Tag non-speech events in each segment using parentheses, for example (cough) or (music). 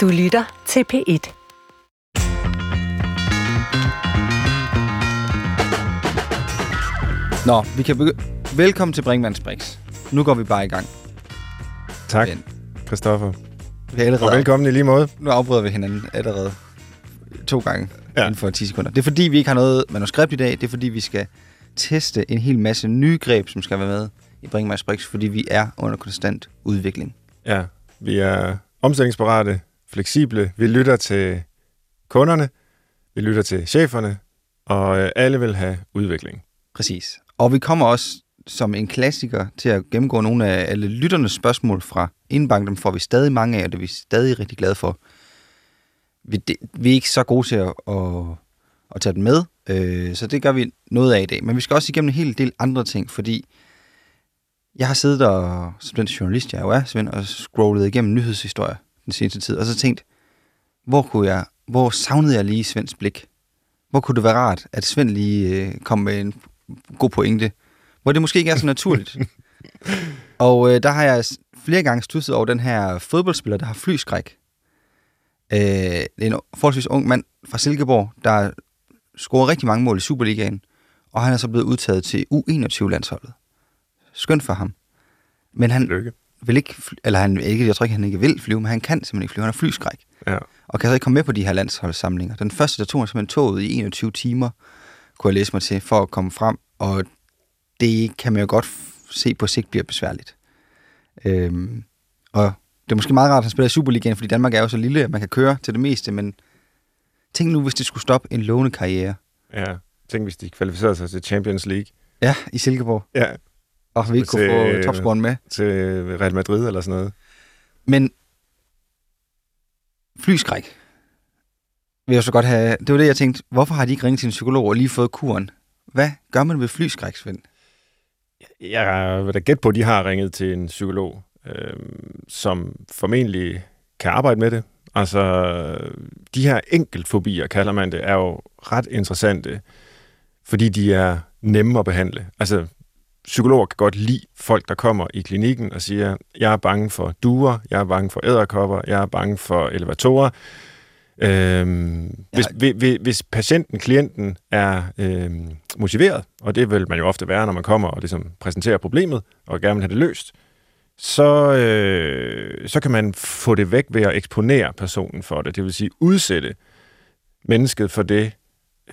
Du lytter til P1. Nå, vi kan begynde. Velkommen til Brinkmanns Brix. Nu går vi bare i gang. Tak, Men- Christoffer. Vi er allerede Og velkommen i lige måde. Nu afbryder vi hinanden allerede to gange ja. Ja. inden for 10 sekunder. Det er fordi, vi ikke har noget manuskript i dag. Det er fordi, vi skal teste en hel masse nye greb, som skal være med i Brinkmanns Brix, fordi vi er under konstant udvikling. Ja, vi er omstillingsparate, fleksible. Vi lytter til kunderne, vi lytter til cheferne, og øh, alle vil have udvikling. Præcis. Og vi kommer også som en klassiker til at gennemgå nogle af alle lytternes spørgsmål fra Indbank. Dem får vi stadig mange af, og det er vi stadig rigtig glade for. Vi, det, vi er ikke så gode til at, at, at tage dem med, øh, så det gør vi noget af i dag. Men vi skal også igennem en hel del andre ting, fordi jeg har siddet og, som den journalist jeg jo er, Svend, og scrollet igennem nyhedshistorier den seneste tid, og så tænkt, hvor kunne jeg, hvor savnede jeg lige Svends blik? Hvor kunne det være rart, at Svend lige øh, kom med en god pointe, hvor det måske ikke er så naturligt. (laughs) og øh, der har jeg flere gange stusset over den her fodboldspiller, der har flyskræk. Øh, det er en forholdsvis ung mand fra Silkeborg, der scorer rigtig mange mål i Superligaen, og han er så blevet udtaget til U21-landsholdet. Skønt for ham. Men han Lykke. Vil ikke, eller han ikke, jeg tror ikke, han ikke vil flyve, men han kan simpelthen ikke flyve. Han har flyskræk Ja. og kan så ikke komme med på de her landsholdssamlinger. Den første, der tog han simpelthen toget i 21 timer, kunne jeg læse mig til, for at komme frem, og det kan man jo godt se på sigt bliver besværligt. Øhm, og det er måske meget rart, at han spiller i Superligaen, fordi Danmark er jo så lille, at man kan køre til det meste, men tænk nu, hvis det skulle stoppe en lovende karriere. ja. Tænk, hvis de kvalificerede sig til Champions League. Ja, i Silkeborg, Ja, og vi ikke kunne få Til- topscoren med. til Real Madrid eller sådan noget. Men flyskræk vil jeg så godt have... Det var det, jeg tænkte. Hvorfor har de ikke ringet til en psykolog og lige fået kuren? Hvad gør man ved flyskræk, Svend? Jeg vil da gætte på, at de har ringet til en psykolog, øh, som formentlig kan arbejde med det. Altså, de her enkeltfobier, kalder man det, er jo ret interessante, fordi de er nemme at behandle. Altså, psykologer kan godt lide folk, der kommer i klinikken og siger, jeg er bange for duer, jeg er bange for æderkopper, jeg er bange for elevatorer. Øhm, hvis, hvis, hvis patienten, klienten er øhm, motiveret, og det vil man jo ofte være, når man kommer og ligesom præsenterer problemet og gerne vil have det løst, så, øh, så kan man få det væk ved at eksponere personen for det. Det vil sige udsætte mennesket for det,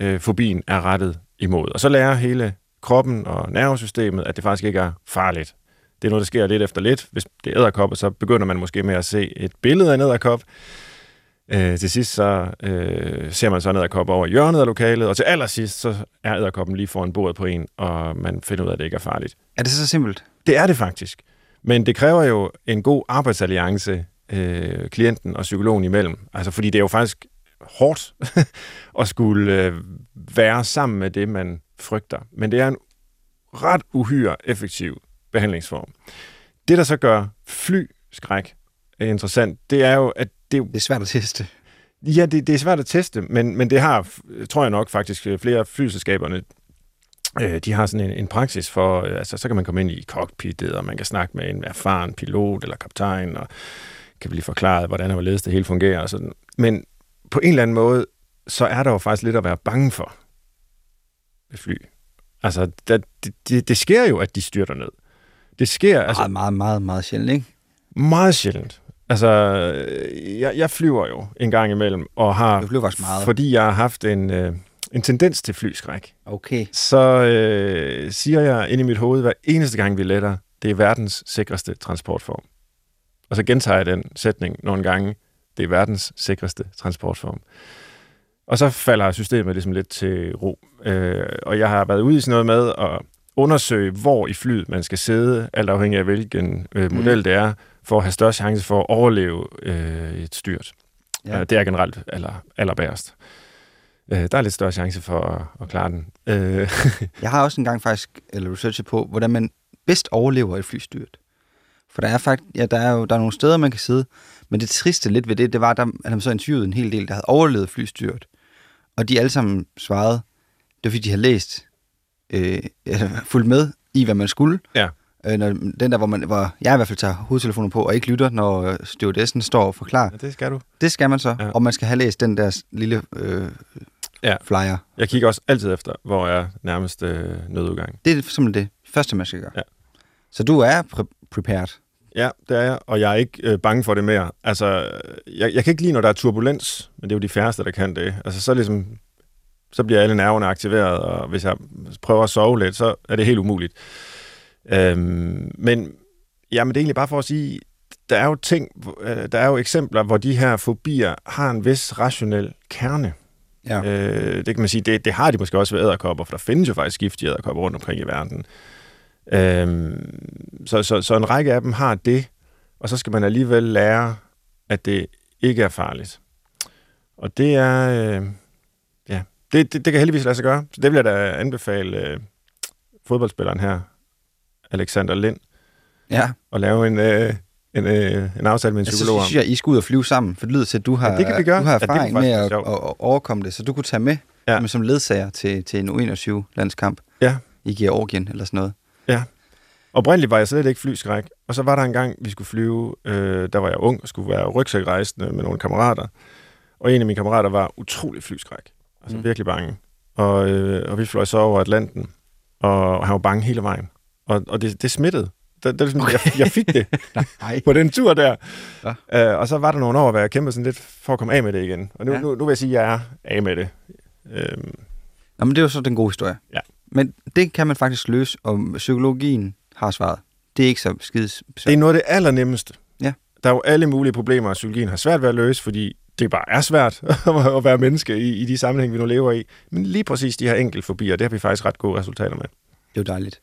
øh, fobien er rettet imod. Og så lærer hele kroppen og nervesystemet, at det faktisk ikke er farligt. Det er noget, der sker lidt efter lidt. Hvis det er æderkopper, så begynder man måske med at se et billede af en æderkop. Øh, til sidst så øh, ser man så en æderkop over hjørnet af lokalet, og til allersidst så er æderkoppen lige foran bordet på en, og man finder ud af, at det ikke er farligt. Er det så simpelt? Det er det faktisk. Men det kræver jo en god arbejdsalliance, øh, klienten og psykologen imellem. Altså, fordi det er jo faktisk hårdt (laughs) at skulle øh, være sammen med det, man frygter. Men det er en ret uhyre effektiv behandlingsform. Det, der så gør flyskræk interessant, det er jo, at det, Det er svært at teste. Ja, det, det er svært at teste, men, men det har, tror jeg nok faktisk, øh, flere flyselskaberne, øh, de har sådan en, en praksis for, øh, altså så kan man komme ind i cockpittet, og man kan snakke med en erfaren pilot eller kaptajn, og kan blive forklaret, hvordan og hvorledes det hele fungerer og sådan. Men på en eller anden måde, så er der jo faktisk lidt at være bange for ved fly. Altså, der, det, det, det sker jo, at de styrter ned. Det sker, altså, Altså, meget, meget, meget sjældent, ikke? meget sjældent. Altså, jeg, jeg flyver jo en gang imellem, og har, Du flyver meget. fordi jeg har haft en, øh, en tendens til flyskræk, Okay. så øh, siger jeg ind i mit hoved, hver eneste gang vi letter, det er verdens sikreste transportform. Og så gentager jeg den sætning nogle gange, det er verdens sikreste transportform. Og så falder systemet ligesom lidt til ro. Øh, og jeg har været ude i sådan noget med at undersøge, hvor i flyet man skal sidde, alt afhængig af hvilken øh, model det er, for at have størst chance for at overleve øh, et styrt. Ja. Ja. Det er generelt aller, allerbærest. Øh, der er lidt større chance for at, at klare den. Øh, (laughs) Jeg har også engang faktisk eller researchet på, hvordan man bedst overlever et flystyrt. For der er faktisk, ja, der er jo der er nogle steder, man kan sidde, men det triste lidt ved det, det var, at der, at han så interviewede en hel del, der havde overlevet flystyrt. Og de alle sammen svarede, det var fordi, de havde læst, øh, eller fulgt med i, hvad man skulle. Ja. Øh, når, den der, hvor, man, hvor jeg i hvert fald tager hovedtelefonen på og ikke lytter, når øh, stewardessen står og forklarer. Ja, det skal du. Det skal man så, Ja. og man skal have læst den der lille øh, Ja. flyer. Jeg kigger også altid efter, hvor er nærmeste øh, nødudgang. Det er simpelthen det første, man skal gøre. Ja. Så du er pre- prepared. Ja, det er jeg, og jeg er ikke øh, bange for det mere. Altså, jeg, jeg kan ikke lide, når der er turbulens, men det er jo de færreste, der kan det. Altså, så, ligesom, så bliver alle nerverne aktiveret, og hvis jeg prøver at sove lidt, så er det helt umuligt. Øhm, men jamen, det er egentlig bare for at sige, der er jo ting, øh, der er jo eksempler, hvor de her fobier har en vis rationel kerne. Ja. Øh, det kan man sige, det, det har de måske også ved æderkopper, for der findes jo faktisk giftige æderkopper rundt omkring i verden. Øhm, så, så, så en række af dem har det, og så skal man alligevel lære, at det ikke er farligt. Og det er, øh, ja, det, det, det kan heldigvis lade sig gøre. Så det vil jeg da anbefale øh, fodboldspilleren her, Alexander Lind, Ja, at lave en, øh, en, øh, en aftale med en jeg psykolog om. synes, jeg, I skal ud og flyve sammen, for det lyder til, at du har, Ja, det kan vi gøre. du har Ja, det erfaring med at, at, at, overkomme det, så du kunne tage med, Ja. som ledsager til, til en U21-landskamp Ja. i Georgien eller sådan noget. Oprindeligt var jeg slet ikke flyskræk, og så var der en gang, vi skulle flyve, øh, der var jeg ung og skulle være rygsækrejsende med nogle kammerater, og en af mine kammerater var utrolig flyskræk, altså mm. Virkelig bange. Og, øh, og vi fløj så over Atlanten, og han var bange hele vejen. Og, og det, det smittede. Det, det, ligesom, okay. jeg, jeg fik det (laughs) på den tur der. Ja. Øh, og så var der nogle år, hvor jeg kæmpede sådan lidt for at komme af med det igen. Og nu, ja. Ja. nu, nu vil jeg sige, at jeg er af med det. Øhm, Nå, men det er jo så den gode historie. Ja. Men det kan man faktisk løse, og psykologien har svaret. Det er ikke så skides Det er noget af det allernemmeste. Ja. Der er jo alle mulige problemer, psykologien har svært ved at løse, fordi det bare er svært (laughs) at være menneske i, i de sammenhæng, vi nu lever i. Men lige præcis de her enkelte fobier, det har vi faktisk ret gode resultater med. Det er jo dejligt.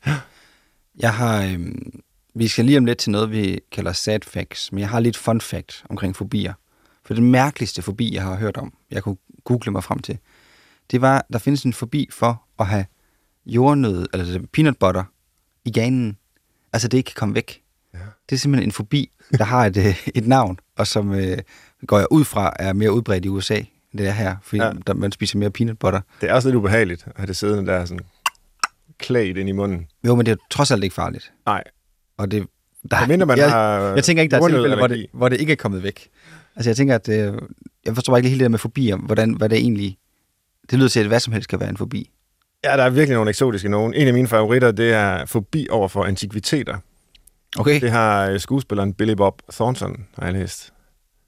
Jeg har... Øhm, vi skal lige om lidt til noget, vi kalder sad facts, men jeg har lidt fun fact omkring fobier. For den mærkeligste fobi, jeg har hørt om, jeg kunne google mig frem til, det var, der findes en fobi for at have jordnød, altså peanut butter, i ganen. Altså, det ikke kan komme væk. Ja. Det er simpelthen en fobi, der har et, øh, (laughs) et navn, og som øh, går jeg ud fra, er mere udbredt i USA, end det er her, fordi Ja. der, man spiser mere peanut butter. Det er også lidt ubehageligt at have det siddende der sådan klædt ind i munden. Jo, men det er trods alt ikke farligt. Nej, Og det, der, og mindre man jeg, har jeg tænker ikke, der er tilfælde, hvor det, hvor det ikke er kommet væk. Altså, jeg tænker, at øh, jeg forstår ikke helt det der med fobier, hvordan, hvad det egentlig... Det lyder til, at hvad som helst kan være en fobi. Ja, der er virkelig nogle eksotiske nogen. En af mine favoritter, det er fobi over for antikviteter. Okay. Det har øh, skuespilleren Billy Bob Thornton, har jeg læst.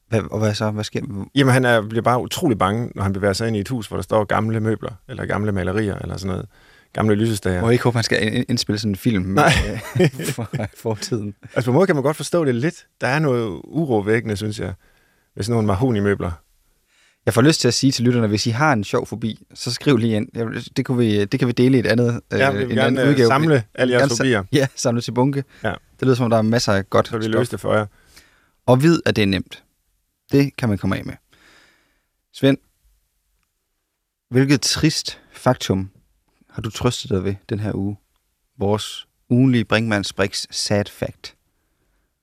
Hvad, og hvad så? Hvad sker Jamen, han er, bliver bare utrolig bange, når han bevæger sig ind i et hus, hvor der står gamle møbler, eller gamle malerier, eller sådan noget. Gamle lysestager. Må jeg ikke håbe, man skal ind- indspille sådan en film med, Nej. øh, (laughs) fra fortiden? Altså på en måde kan man godt forstå det lidt. Der er noget urovækkende, synes jeg, med sådan nogle mahoni-møbler. Jeg får lyst til at sige til lytterne, hvis I har en sjov fobi, så skriv lige ind. Det, kunne vi, det kan vi dele i et andet, Ja, vi en vil anden gerne udgave. samle alle jeres Gerne fobier, Ja, samle til bunke. Ja. Det lyder som om, der er masser af godt så vi løse det for jer. Og vid, at det er nemt. Det kan man komme af med. Svend, hvilket trist faktum har du trøstet dig ved den her uge? Vores ugenlige Brinkmanns Brix sad fact.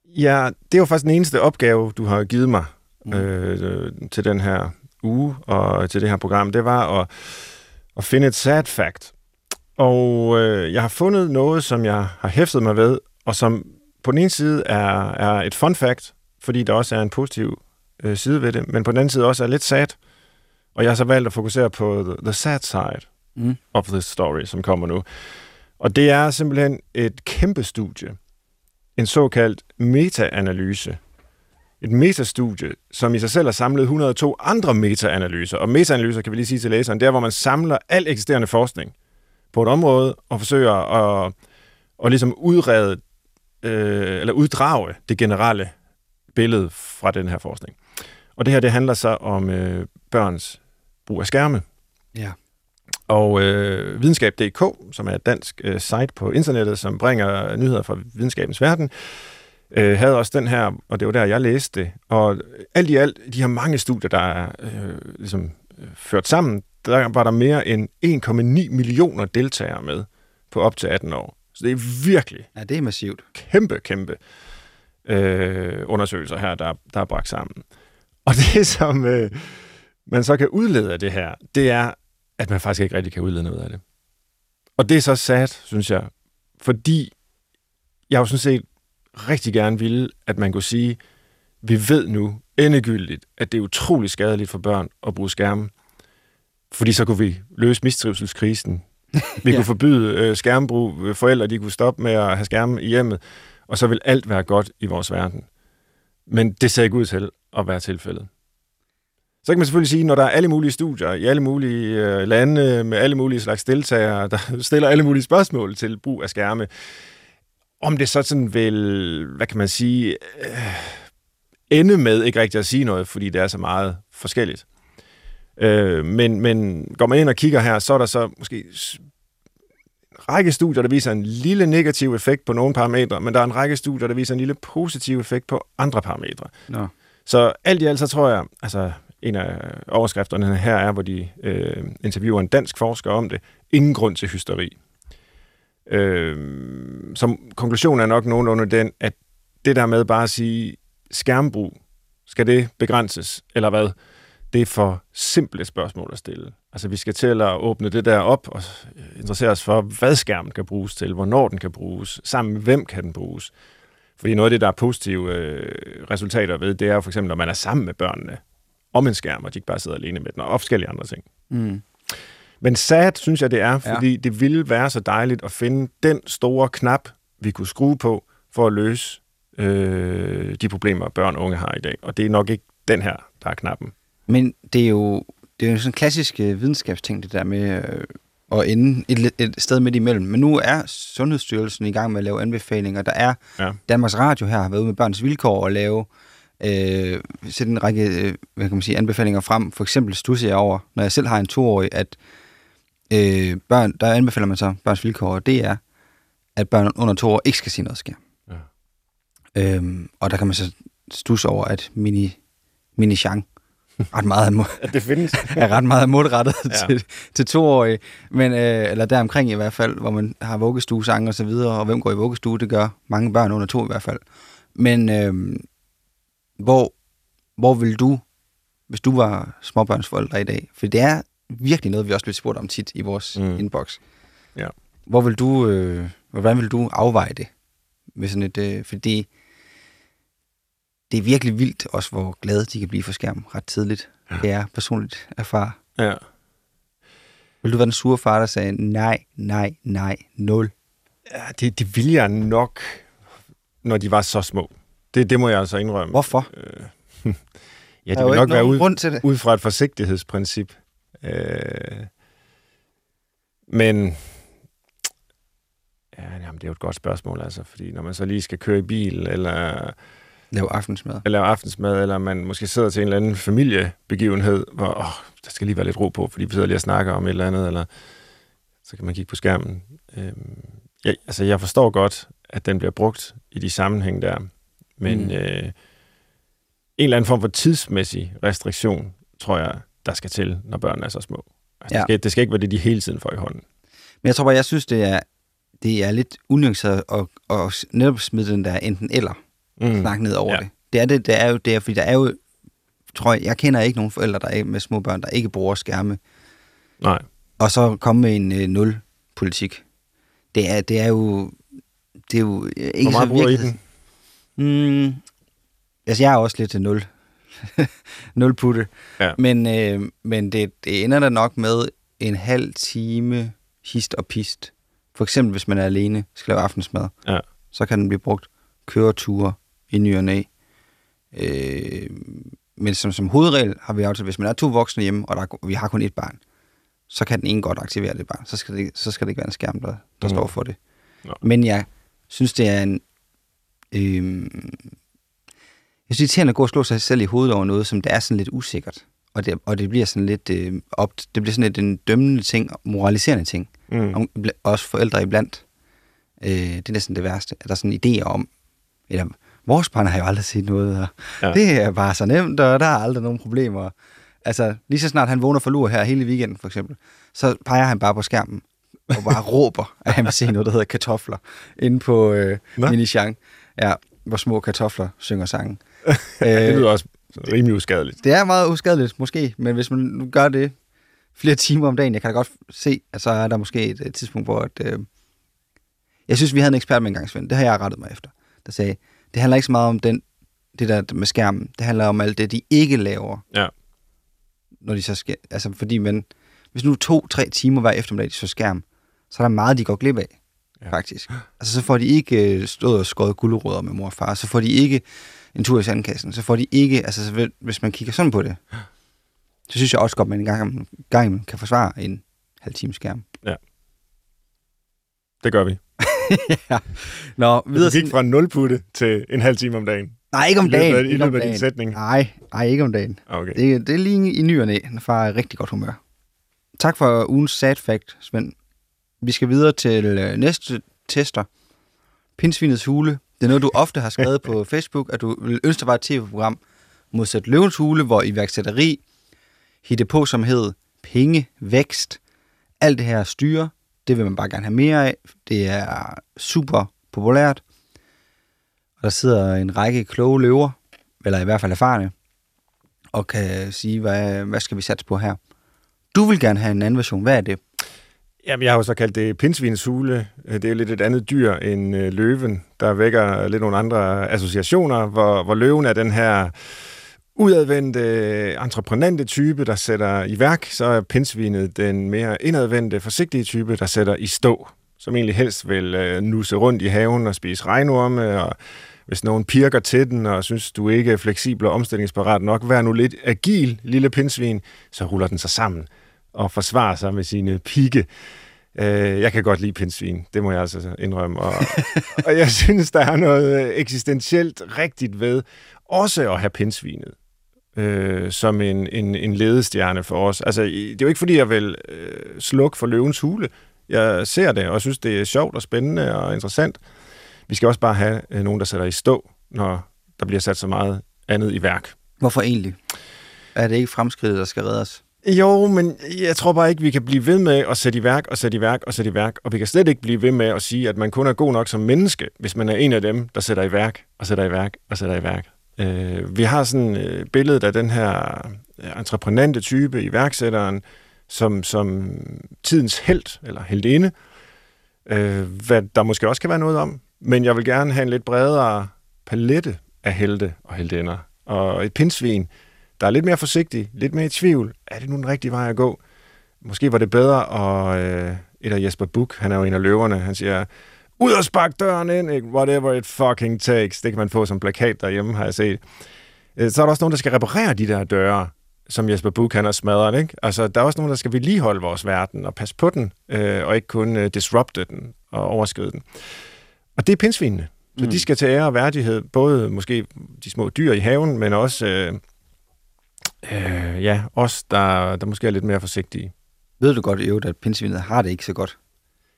Ja, det er jo faktisk den eneste opgave, du har givet mig Mm. øh, til den her uge og til det her program. Det var at, at finde et sad fact. Og øh, jeg har fundet noget, som jeg har hæftet mig ved, og som på den ene side er, er et fun fact, fordi der også er en positiv øh, side ved det, men på den anden side også er lidt sad. Og jeg har så valgt at fokusere på the, the sad side Mm. of this story, som kommer nu. Og det er simpelthen et kæmpe studie. En såkaldt meta-analyse. Et metastudie, som i sig selv har samlet 102 andre meta-analyser. Og meta-analyser, kan vi lige sige til læseren, det er, hvor man samler al eksisterende forskning på et område og forsøger at, at ligesom udrede, øh, eller uddrage det generelle billede fra den her forskning. Og det her, det handler så om øh, børns brug af skærme. Ja. Og øh, videnskab.dk, som er et dansk øh, site på internettet, som bringer nyheder fra videnskabens verden, øh, havde også den her, og det var der, jeg læste det. Og alt i alt, de her mange studier, der er øh, ligesom, øh, ført sammen, der var der mere end 1,9 millioner deltagere med på op til 18 år. Så det er virkelig Ja, det er massivt. kæmpe, kæmpe øh, undersøgelser her, der, der er bragt sammen. Og (laughs) det, som øh, man så kan udlede af det her, det er, at man faktisk ikke rigtig kan udlede noget af det. Og det er så sad, synes jeg, fordi jeg jo sådan set rigtig gerne ville, at man kunne sige, vi ved nu endegyldigt, at det er utrolig skadeligt for børn at bruge skærme. Fordi så kunne vi løse mistrivselskrisen. Vi (laughs) ja. kunne forbyde øh, skærmbrug. Forældre de kunne stoppe med at have skærme i hjemmet. Og så vil alt være godt i vores verden. Men det ser ikke ud til at være tilfældet. Så kan man selvfølgelig sige, når der er alle mulige studier i alle mulige øh, lande med alle mulige slags deltagere, der (laughs) stiller alle mulige spørgsmål til brug af skærme, om det så sådan vil, hvad kan man sige, øh, ende med ikke rigtig at sige noget, fordi det er så meget forskelligt. Øh, men, men går man ind og kigger her, så er der så måske en række studier, der viser en lille negativ effekt på nogle parametre, men der er en række studier, der viser en lille positiv effekt på andre parametre. Nå. Så alt i alt, så tror jeg, altså en af overskrifterne her er, hvor de øh, interviewer en dansk forsker om det. Ingen grund til hysteri. Øh, som konklusion er nok nogenlunde den, at det der med bare at sige skærmbrug, skal det begrænses, eller hvad? Det er for simple spørgsmål at stille. Altså vi skal til at åbne det der op og interessere os for, hvad skærmen kan bruges til, hvornår den kan bruges, sammen med hvem kan den bruges. Fordi noget af det, der er positive øh, resultater ved, det er jo for eksempel, når man er sammen med børnene om en skærm, og de ikke bare sidder alene med den, og forskellige andre ting. Mm. Men sad synes jeg, det er, fordi ja. det ville være så dejligt at finde den store knap, vi kunne skrue på, for at løse øh, de problemer, børn og unge har i dag. Og det er nok ikke den her, der er knappen. Men det er jo, det er jo sådan en klassisk øh, videnskabsting, det der med øh, at ende et, et sted midt imellem. Men nu er Sundhedsstyrelsen i gang med at lave anbefalinger. Der er ja. Danmarks Radio her har været ude med børns vilkår og lave øh, sætte en række øh, hvad kan man sige, anbefalinger frem. For eksempel stusser jeg over, når jeg selv har en toårig, at øh, børn, der anbefaler man så børns vilkår, og det er, at børn under to år ikke skal sige noget skærm. Ja. Øhm, og der kan man så stusse over, at mini, mini Chang ret meget, (laughs) ja, det findes. (laughs) er ret meget målrettet ja. til, til toårige, men, øh, eller deromkring i hvert fald, hvor man har vuggestuesang og så videre, og hvem går i vuggestue, det gør mange børn under to i hvert fald. Men øh, hvor, hvor vil du, hvis du var småbørnsforældre i dag, for det er virkelig noget, vi også bliver spurgt om tit i vores mm. inbox. Ja. Hvor vil du, øh, hvordan vil du afveje det? Med sådan et, øh, fordi det er virkelig vildt også, hvor glade de kan blive for skærm ret tidligt. Ja. Det er personligt erfar. Ja. Vil du være den sure far, der sagde nej, nej, nej, nul? Ja, det, det ville jeg nok, når de var så små. Det, det må jeg altså indrømme. Hvorfor? Øh, (laughs) ja, det vil nok være ud, til det. ud fra et forsigtighedsprincip. Øh, men ja, jamen, det er jo et godt spørgsmål, altså, fordi når man så lige skal køre i bil, eller lave aftensmad, eller lave aftensmad, eller man måske sidder til en eller anden familiebegivenhed, hvor åh, der skal lige være lidt ro på, fordi vi sidder lige og snakker om et eller andet, eller så kan man kigge på skærmen. Øh, ja, altså, jeg forstår godt, at den bliver brugt i de sammenhæng der, men mm. øh, en eller anden form for tidsmæssig restriktion, tror jeg, der skal til, når børnene er så små. Altså, ja. det, skal, det skal ikke være det, de hele tiden får i hånden. Men jeg tror bare, jeg synes, det er, det er lidt unuanceret at, at netop smide den der enten eller mm. snak ned over ja. det. Det er det, det er jo det, er, fordi der er jo, tror jeg, jeg kender ikke nogen forældre, der er med små børn, der ikke bruger skærme. Nej. Og så komme med en øh, nul-politik. Det er, det er jo, det er jo ikke Hvor meget bruger I den? Mm, altså, jeg er også lidt til nul. (laughs) nul putte. Ja. Men, øh, men det, det ender da nok med en halv time hist og pist. For eksempel, hvis man er alene, skal lave aftensmad, ja. så kan den blive brugt køreture i ny og næ. Øh, men som, som hovedregel har vi aftalt, hvis man er to voksne hjemme, og der, vi har kun et barn, så kan den ene godt aktivere det barn. Så skal det, så skal det ikke være en skærm, der, der mm. står for det. Nå. Men jeg synes, det er en Øh, jeg synes, det er at gå og slå sig selv i hovedet over noget, som det er sådan lidt usikkert. Og det, og det bliver sådan lidt øh, op, det bliver sådan lidt en dømmende ting, moraliserende ting. Mm. Om, også forældre iblandt. Øh, det er næsten det værste. At der er sådan idéer om, eller vores barn har jo aldrig set noget, og ja. det er bare så nemt, og der er aldrig nogen problemer. Altså, lige så snart han vågner for lur her hele weekenden, for eksempel, så peger han bare på skærmen, og bare (laughs) råber, at han vil se noget, der hedder kartofler, inde på øh, Mini Ja, hvor små kartofler synger sangen. Det lyder også rimelig uskadeligt. Det er meget uskadeligt, måske, men hvis man nu gør det flere timer om dagen, jeg kan da godt se, at så er der måske et, et tidspunkt, hvor at, øh, Jeg synes, vi havde en ekspert med en gang, Svend. Det har jeg rettet mig efter. Der sagde, det handler ikke så meget om den, det der med skærmen. Det handler om alt det, de ikke laver. Ja. Når de så skal, altså fordi man, hvis nu to-tre timer hver eftermiddag, de så skærm, så er der meget, de går glip af, Ja. faktisk. Altså så får de ikke øh, stået og skåret gulerødder med mor og far, så får de ikke en tur i sandkassen, så får de ikke, altså så hvis man kigger sådan på det, så synes jeg også godt, at man en gang, gang kan forsvare en halv time skærm. Det gør vi. (laughs) Nå, videre Vi gik fra en nulputte til en halv time om dagen. Nej, ikke om I løbet dagen. i ikke om løbet af din sætning. Nej, nej, ikke om dagen. Okay. Det, det er lige i ny og næ, når far er i rigtig godt humør. Tak for ugens sad fact, Svend. Vi skal videre til øh, næste tester. Pinsvinets hule. Det er noget, du ofte har skrevet på (laughs) Facebook, at du vil ønske, der var et tv-program modsat løvens hule, hvor iværksætteri, hittepåsomhed, penge, vækst, alt det her styre, det vil man bare gerne have mere af. Det er super populært. Og der sidder en række kloge løver, eller i hvert fald erfarne, og kan sige, hvad, hvad skal vi satse på her. Du vil gerne have en anden version. Hvad er det? Jamen, jeg har jo så kaldt det pindsvinets hule. Det er jo lidt et andet dyr end øh, løven, der vækker lidt nogle andre associationer, hvor, hvor løven er den her udadvendte, entreprenante type, der sætter i værk, så er pinsvinet den mere indadvendte, forsigtige type, der sætter i stå, som egentlig helst vil øh, nusse rundt i haven og spise regnorme, og hvis nogen pirker til den og synes, du ikke er fleksibel og omstillingsparat nok, vær nu lidt agil, lille pinsvin, så ruller den sig sammen og forsvarer sig med sine pigge. Øh, jeg kan godt lide pindsvin, det må jeg altså indrømme. Og, (laughs) og jeg synes, der er noget øh, eksistentielt rigtigt ved også at have pindsvinet øh, som en, en, en ledestjerne for os. Altså, det er jo ikke, fordi jeg vil øh, slukke for løvens hule. Jeg ser det, og synes, det er sjovt og spændende og interessant. Vi skal også bare have øh, nogen, der sætter i stå, når der bliver sat så meget andet i værk. Hvorfor egentlig? Er det ikke fremskridtet, der skal redde os? Jo, men jeg tror bare ikke, vi kan blive ved med at sætte i værk og sætte i værk og sætte i værk. Og vi kan slet ikke blive ved med at sige, at man kun er god nok som menneske, hvis man er en af dem, der sætter i værk og sætter i værk og sætter i værk. Øh, vi har sådan øh, billedet af den her øh, entreprenante type, iværksætteren, som, som tidens held eller heldinde, øh, hvad der måske også kan være noget om. Men jeg vil gerne have en lidt bredere palette af helte og heldinder. Og et pindsvin, der er lidt mere forsigtig, lidt mere i tvivl. Er det nu den rigtige vej at gå? Måske var det bedre, og øh, et af Jesper Buch, han er jo en af løverne, han siger, ud og spark døren ind, ikke? whatever it fucking takes. Det kan man få som plakat derhjemme, har jeg set. Øh, Så er der også nogen, der skal reparere de der døre, som Jesper Buch han har smadret. Ikke? Altså, der er også nogen, der skal vedligeholde vores verden og passe på den, øh, og ikke kun øh, disrupte den og overskride den. Og det er pindsvinene. Så mm. de skal til ære og værdighed, både måske de små dyr i haven, men også øh, øh, ja, os, der, der måske er lidt mere forsigtige. Ved du godt øvrigt, at pindsvinet har det ikke så godt?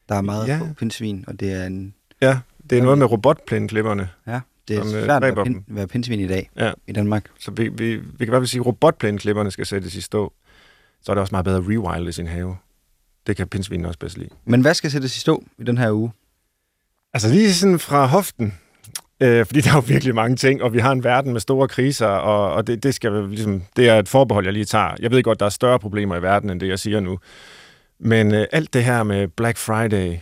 Der er meget Ja. pindsvin, og det er en Ja, det er noget med robotplæneklipperne. Ja, det er Som, øh, svært at være, dræber pin, dem. være pindsvin i dag Ja. i Danmark. Så vi, vi, vi kan i hvert fald sige, at robotplæneklipperne skal sættes i stå. Så er det også meget bedre at rewilde sin have. Det kan pindsvinen også bedst lide. Men hvad skal sættes i stå i den her uge? Altså lige sådan fra hoften, øh, fordi (laughs) der er jo virkelig mange ting, og vi har en verden med store kriser, og, og det, det, skal ligesom, det er et forbehold, jeg lige tager. Jeg ved godt, der er større problemer i verden, end det, jeg siger nu. Men øh, alt det her med Black Friday,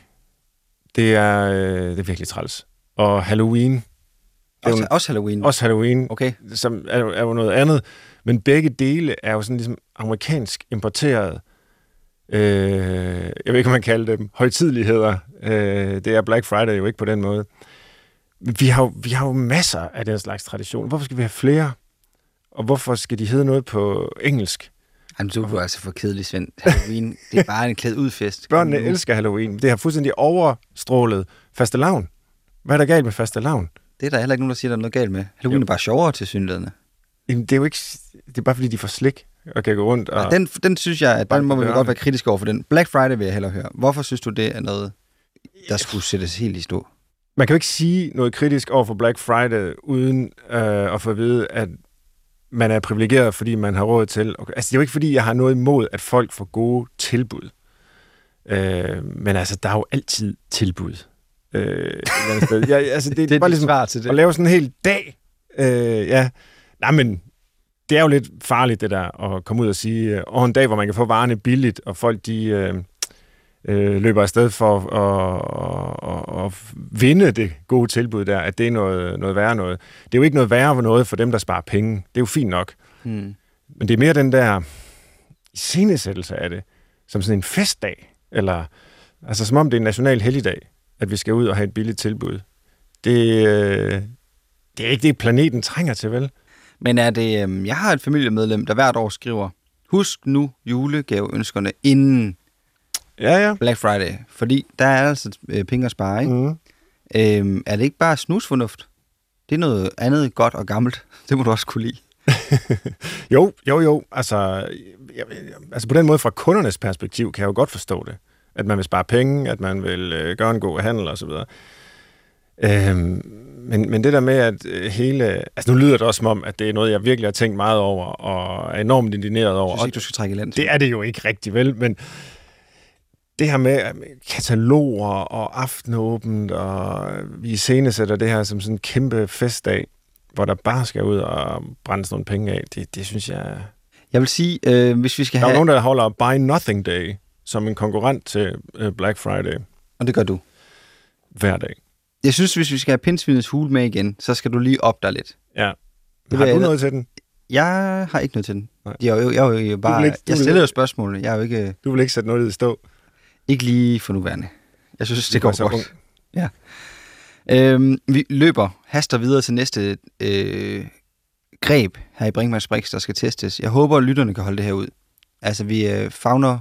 det er, øh, det er virkelig træls. Og Halloween, Også, jo, også Halloween. også Halloween, Okay. som er, jo- er jo noget andet. Men begge dele er jo sådan ligesom amerikansk importeret. Øh, jeg ved ikke, om man kalder dem højtidligheder. Øh, det er Black Friday jo ikke på den måde. Vi har, jo, vi har jo masser af den slags tradition. Hvorfor skal vi have flere? Og hvorfor skal de hedde noget på engelsk? Jamen, du er altså for kedelig, Svend. Halloween, (laughs) det er bare en klædt ud fest. Børnene elsker Halloween. Det har fuldstændig overstrålet fastelavn. Hvad er der galt med fastelavn? Det er der heller ikke nogen, der siger, der er noget galt med. Halloween Jo. er bare sjovere til synligheden. Jamen, Det er jo ikke... Det er bare fordi, de får slik og kan gå rundt. Og... Ja. Den, den synes jeg, at den må vi dørene. godt være kritisk over for den. Black Friday vil jeg hellere høre. Hvorfor synes du, det er noget, der skulle sættes helt i stå? Man kan jo ikke sige noget kritisk over for Black Friday, uden øh, at få at vide, at man er privilegeret, fordi man har råd til... Okay, altså, det er jo ikke, fordi jeg har noget imod, at folk får gode tilbud. Øh, men altså, der er jo altid tilbud. Øh, et eller andet sted. Jeg, altså, det, (laughs) det er bare ligesom svar til at lave sådan en hel dag. Øh, ja, nej, men det er jo lidt farligt, det der, at komme ud og sige, og en dag, hvor man kan få varerne billigt, og folk, de... Øh, øh, løber afsted for at, at, at, at vinde det gode tilbud der, at det er noget, noget værre noget. Det er jo ikke noget værre noget for dem, der sparer penge. Det er jo fint nok. Hmm. Men det er mere den der scenesættelse af det, som sådan en festdag, eller altså som om det er en national helligdag, at vi skal ud og have et billigt tilbud. Det, øh, det er ikke det, planeten trænger til, vel? Men er det, øhm, jeg har et familiemedlem, der hvert år skriver, husk nu julegaveønskerne inden Ja, ja. Black Friday, fordi der er altså øh, penge at spare, ikke? Mm. Øhm, er det ikke bare snusfornuft? Det er noget andet godt og gammelt. (laughs) Det må du også kunne lide. (laughs) Jo, jo, jo. Altså, jeg, altså på den måde fra kundernes perspektiv kan jeg jo godt forstå det. At man vil spare penge, at man vil øh, gøre en god handel osv. Øhm, men, men det der med, at øh, hele... Altså nu lyder det også som om, at det er noget, jeg virkelig har tænkt meget over, og er enormt indigneret over. Jeg synes ikke, du skal trække i land. Det er det jo ikke rigtig vel, men det her med øh, kataloger og aftenåbent, og vi iscenesætter det her som sådan en kæmpe festdag, hvor der bare skal ud og brændes nogle penge af, det, det synes jeg... Jeg vil sige, øh, hvis vi skal Der er have... nogen, der holder Buy Nothing Day som en konkurrent til øh, Black Friday Og det gør du. hver dag. Jeg synes, hvis vi skal have pindsvinets hule med igen, så skal du lige op der lidt. Ja. vil Har jeg du noget til den? Jeg har ikke noget til den. Nej. Jeg jo, jeg er jo bare... vil ikke- du jeg stiller jo spørgsmål. Jeg er jo ikke, Du vil ikke sætte noget i stå? Ikke lige for nuværende. Jeg synes, det Du er går så godt. ung. (laughs) Øhm, vi løber, haster videre til næste øh, greb her i Brinkmanns Brix, der skal testes. Jeg håber, at lytterne kan holde det her ud. Altså, vi øh, fagner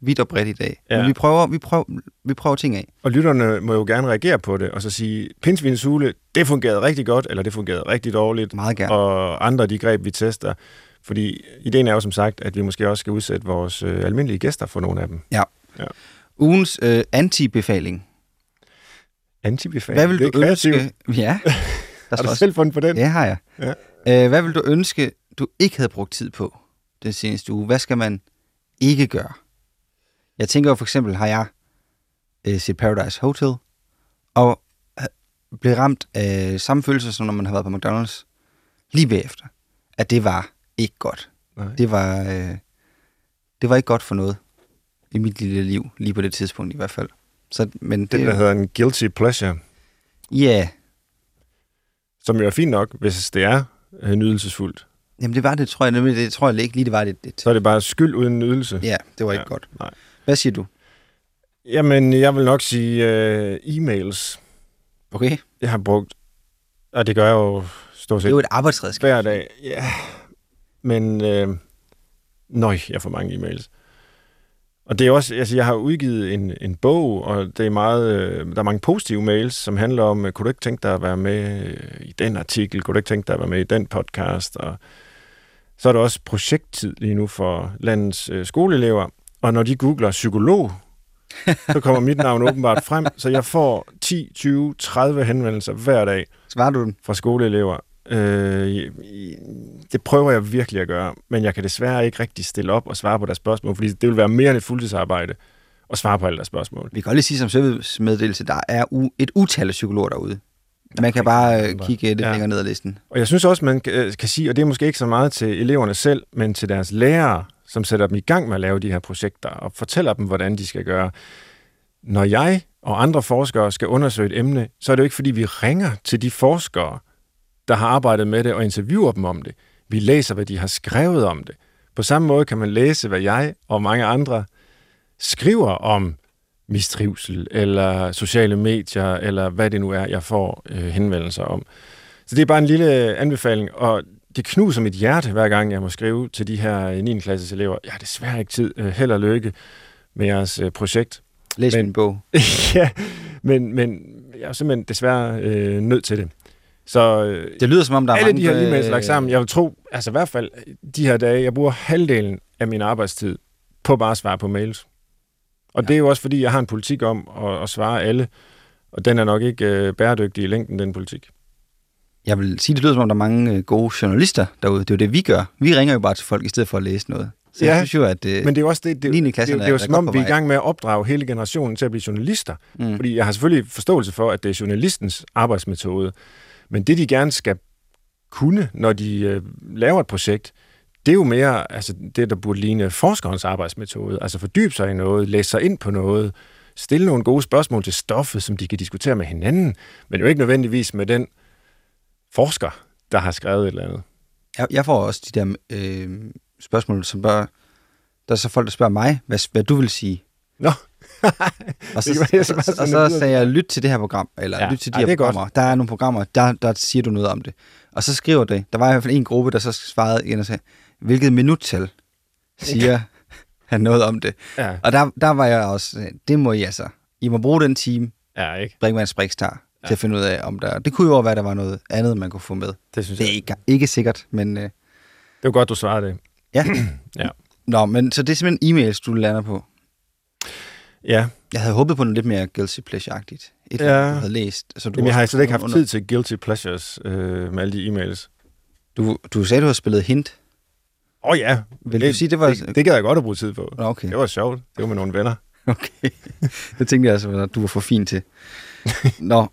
vidt og bredt i dag. Ja. Ja. Men vi prøver, vi, prøver, vi prøver ting af. Og lytterne må jo gerne reagere på det, og så sige, pindsvinets hule, det fungerede rigtig godt, eller det fungerede rigtig dårligt, Meget gerne. og andre af de greb, vi tester. Fordi ideen er jo som sagt, at vi måske også skal udsætte vores øh, almindelige gæster for nogle af dem. Ugens øh, antibefaling. Antibefaling. Hvad vil det er du kreativt. ønske... Ja, (laughs) der Har du også... selv fundet på den? Det har jeg. Ja. Øh, hvad vil du ønske, du ikke havde brugt tid på den seneste uge? Hvad skal man ikke gøre? Jeg tænker jo for eksempel, har jeg øh, set Paradise Hotel, og øh, blev ramt af samme følelse, som når man har været på McDonald's, lige bagefter. At det var ikke godt. Nej. Det var, øh, det var ikke godt for noget i mit lille liv, lige på det tidspunkt i hvert fald. Så, men det, Den, der hedder en guilty pleasure, Ja, som jo er fint nok, hvis det er øh, nydelsesfuldt. jamen det var det, tror jeg. Nemlig, det tror jeg ikke lige, det var det. det. Så er det bare skyld uden nydelse. Ja, det var ikke Ja, godt. nej. Hvad siger du? Jamen, jeg vil nok sige øh, e-mails. Okay. Jeg har brugt, og det gør jeg jo stort Det set er jo et arbejdsredskab. hver dag. Ja, men øh, nøj, jeg får mange e-mails. Og det er også, altså jeg har udgivet en, en bog, og det er meget, øh, der er mange positive mails, som handler om, øh, kunne du ikke tænke dig at være med øh, i den artikel, kunne du ikke tænke dig at være med i den podcast, og så er der også projekttid lige nu for landets øh, skoleelever, og når de googler psykolog, så kommer mit navn (laughs) åbenbart frem, så jeg får 10, 20, 30 henvendelser hver dag Svarer du den? fra skoleelever. Øh, det prøver jeg virkelig at gøre, men jeg kan desværre ikke rigtig stille op og svare på deres spørgsmål, fordi det vil være mere end et fuldtidsarbejde at svare på alle deres spørgsmål. Vi kan godt lige sige som servicemeddelelse, der er u- et utal af psykologer derude. Man kan bare øh, kigge lidt Ja. længere ned ad listen. Og jeg synes også, man kan, øh, kan sige, og det er måske ikke så meget til eleverne selv, men til deres lærere, som sætter dem i gang med at lave de her projekter, og fortæller dem, hvordan de skal gøre. Når jeg og andre forskere skal undersøge et emne, så er det jo ikke, fordi vi ringer til de forskere, der har arbejdet med det, og interviewer dem om det. Vi læser, hvad de har skrevet om det. På samme måde kan man læse, hvad jeg og mange andre skriver om mistrivsel, eller sociale medier, eller hvad det nu er, jeg får øh, henvendelser om. Så det er bare en lille anbefaling, og det knuser mit hjerte, hver gang jeg må skrive til de her 9. klasses elever. Jeg har desværre ikke tid. Øh, Held og lykke med jeres øh, projekt. Læs Men- min bog. (laughs) ja, men, men jeg er simpelthen desværre øh, nødt til det. Så øh, Det lyder som om, der er alle mange... de her e-mails øh, lagt sammen, jeg vil tro, altså i hvert fald de her dage, jeg bruger halvdelen af min arbejdstid på bare at svare på mails. Og Ja. det er jo også fordi, jeg har en politik om at, at svare alle, og den er nok ikke øh, bæredygtig i længden, den politik. Jeg vil sige, det lyder som om, der er mange øh, gode journalister derude. Det er jo det, vi gør. Vi ringer jo bare til folk, i stedet for at læse noget. Så Ja, jeg synes jo, at... Øh, Men det er jo også det, det, det, det, det er jo er- som er om, vi er i gang med at opdrage hele generationen til at blive journalister. mm, Fordi jeg har selvfølgelig forståelse for, at det er journalistens arbejdsmetode. Men det, de gerne skal kunne, når de øh, laver et projekt, det er jo mere altså, det, der burde ligne forskerens arbejdsmetode. Altså fordybe sig i noget, læse sig ind på noget, stille nogle gode spørgsmål til stoffet, som de kan diskutere med hinanden, men jo ikke nødvendigvis med den forsker, der har skrevet et eller andet. Jeg, jeg får også de der øh, spørgsmål, som bare... Der er så folk, der spørger mig, hvad, hvad du vil sige. Nå. Og så, Det være, jeg bare så, og så sagde jeg, lyt til det her program, eller Ja. ja. lyt til de Ej, her det er godt. programmer. Der er nogle programmer, der, der siger du noget om det. Og så skriver det. Der var i hvert fald en gruppe, der så svarede igen og sagde, hvilket minuttal siger (laughs) han noget om det. Ja, Og der, der var jeg også, det må I altså. I må bruge den time, ja ikke? Brinkmanns Brix tager, Ja. til at finde ud af, om der... Det kunne jo være, at der var noget andet, man kunne få med. Det synes Det er jeg. ikke, ikke sikkert, men... Øh, Det var godt, du svarede det. ja. (clears throat) Ja. Nå, men så det er simpelthen e-mails, du lander på. Ja, Jeg havde håbet på noget lidt mere guilty pleasure-agtigt. Et Ja. eller du havde læst. Så du Jamen, jeg har slet ikke haft under- tid til guilty pleasures øh, med alle de e-mails. Du, du sagde, du havde spillet hint. Åh oh, ja, Vil det, du sige, det var... det, det gad jeg godt at bruge tid på. Nå, okay. Det var sjovt. Det var med nogle venner. (laughs) okay. det tænkte jeg altså, at du var for fin til. (laughs) Nå,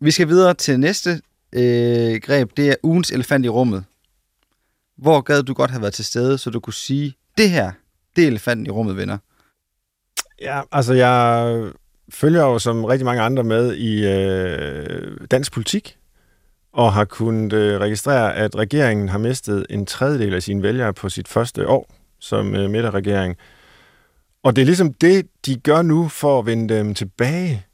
vi skal videre til næste øh, greb. Det er ugens elefant i rummet. Hvor gad du godt have været til stede, så du kunne sige, det her, det er elefanten i rummet, venner. Ja, altså jeg følger jo som rigtig mange andre med i øh, dansk politik, og har kunnet øh, registrere, at regeringen har mistet en tredjedel af sine vælgere på sit første år som øh, midterregering. Og det er ligesom det, de gør nu for at vende dem tilbage.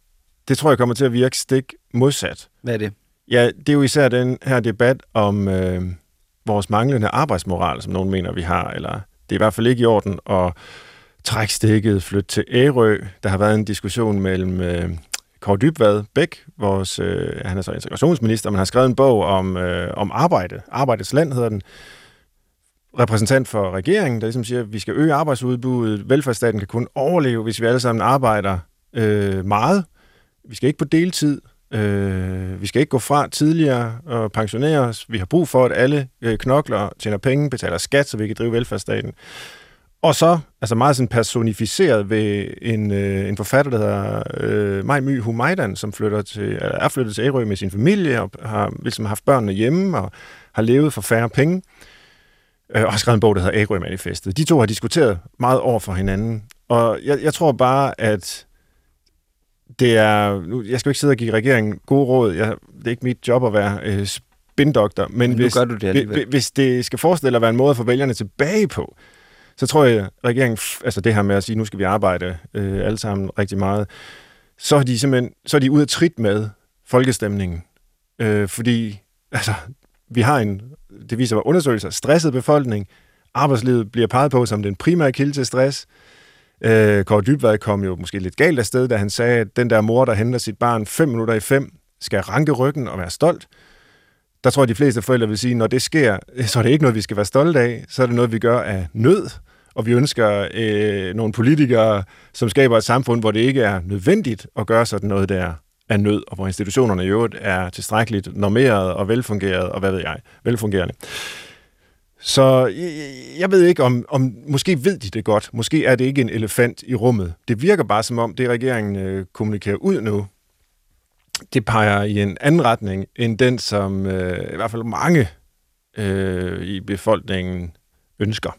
Det tror jeg kommer til at virke stik modsat. Hvad er det? Ja, det er jo især den her debat om øh, vores manglende arbejdsmoral, som nogen mener, vi har, eller det er i hvert fald ikke i orden at Træk stikket, flytte til Ærø. Der har været en diskussion mellem øh, Kåre Dybvad Bæk, vores, øh, han er så integrationsminister, men har skrevet en bog om, øh, om arbejde. Arbejdets land hedder den. Repræsentant for regeringen, der ligesom siger, at vi skal øge arbejdsudbuddet. Velfærdsstaten kan kun overleve, hvis vi alle sammen arbejder øh, meget. Vi skal ikke på deltid. Øh, vi skal ikke gå fra tidligere og pensionere os. Vi har brug for, at alle øh, knokler, tjener penge, betaler skat, så vi kan drive velfærdsstaten. Og så, altså meget sådan personificeret ved en, øh, en forfatter, der hedder øh, Maj My Humaidan, som flytter til, eller er flyttet til Ærø med sin familie, og har ligesom haft børnene hjemme, og har levet for færre penge, øh, og har skrevet en bog, der hedder Ærø Manifestet. De to har diskuteret meget over for hinanden, og jeg, jeg tror bare, at det er... Nu, jeg skal jo ikke sidde og give regeringen gode råd. Jeg, det er ikke mit job at være øh, spindoktor, men, Men hvis, gør du det hvis det skal forestille at være en måde at få vælgerne tilbage på, så tror jeg, at regeringen, altså det her med at sige, nu skal vi arbejde øh, alle sammen rigtig meget, så er de simpelthen så er de ude af trit med folkestemningen. Øh, fordi altså, vi har en, det viser bare undersøgelser, stresset befolkning, arbejdslivet bliver peget på som den primære kilde til stress. Øh, Kåre Dybvad kom jo måske lidt galt afsted, da han sagde, at den der mor, der henter sit barn fem minutter i fem, skal ranke ryggen og være stolt. Der tror jeg, de fleste forældre vil sige, når det sker, så er det ikke noget, vi skal være stolte af. Så er det noget, vi gør af nød. Og vi ønsker øh, nogle politikere, som skaber et samfund, hvor det ikke er nødvendigt at gøre sådan noget der af nød, og hvor institutionerne i øvrigt er tilstrækkeligt normeret og velfungeret, og hvad ved jeg, velfungerende. Så jeg, jeg ved ikke, om, om måske ved de det godt. Måske er det ikke en elefant i rummet. Det virker bare som om, det regeringen øh, kommunikerer ud nu, det peger i en anden retning, end den, som øh, i hvert fald mange øh, i befolkningen ønsker.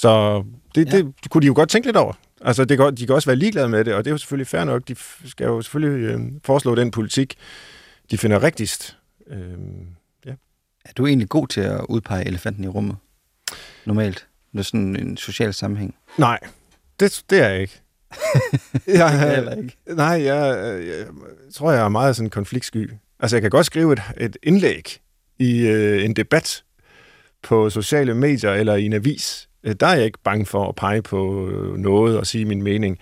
Så det, Ja. ja. det, kunne de jo godt tænke lidt over. Altså, det kan, de kan også være ligeglade med det, og det er jo selvfølgelig fair nok. De skal jo selvfølgelig øh, foreslå den politik, de finder rigtigst. Øh, Er du egentlig god til at udpege elefanten i rummet? Normalt. Er sådan en social sammenhæng. nej, det, det er jeg ikke. (laughs) jeg, Det er heller ikke. Nej, jeg, jeg tror, jeg er meget sådan konfliktsky. Altså, jeg kan godt skrive et, et indlæg i øh, en debat på sociale medier eller i en avis. Øh, der er jeg ikke bange for at pege på øh, noget og sige min mening.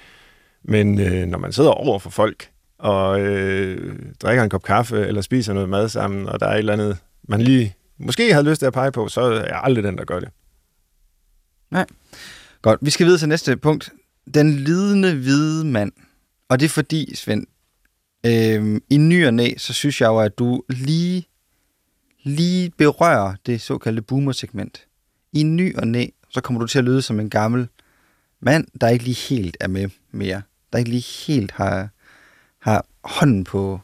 Men øh, når man sidder over for folk og øh, drikker en kop kaffe eller spiser noget mad sammen, og der er et eller andet, man lige måske havde lyst til at pege på, så er jeg aldrig den, der gør det. Nej. Godt, vi skal videre til næste punkt. Den lidende hvide mand. Og det er fordi, Svend, øh, i ny og næ, så synes jeg jo, at du lige, lige berører det såkaldte boomer-segment. I ny og næ, så kommer du til at lyde som en gammel mand, der ikke lige helt er med mere. Der ikke lige helt har, har hånden på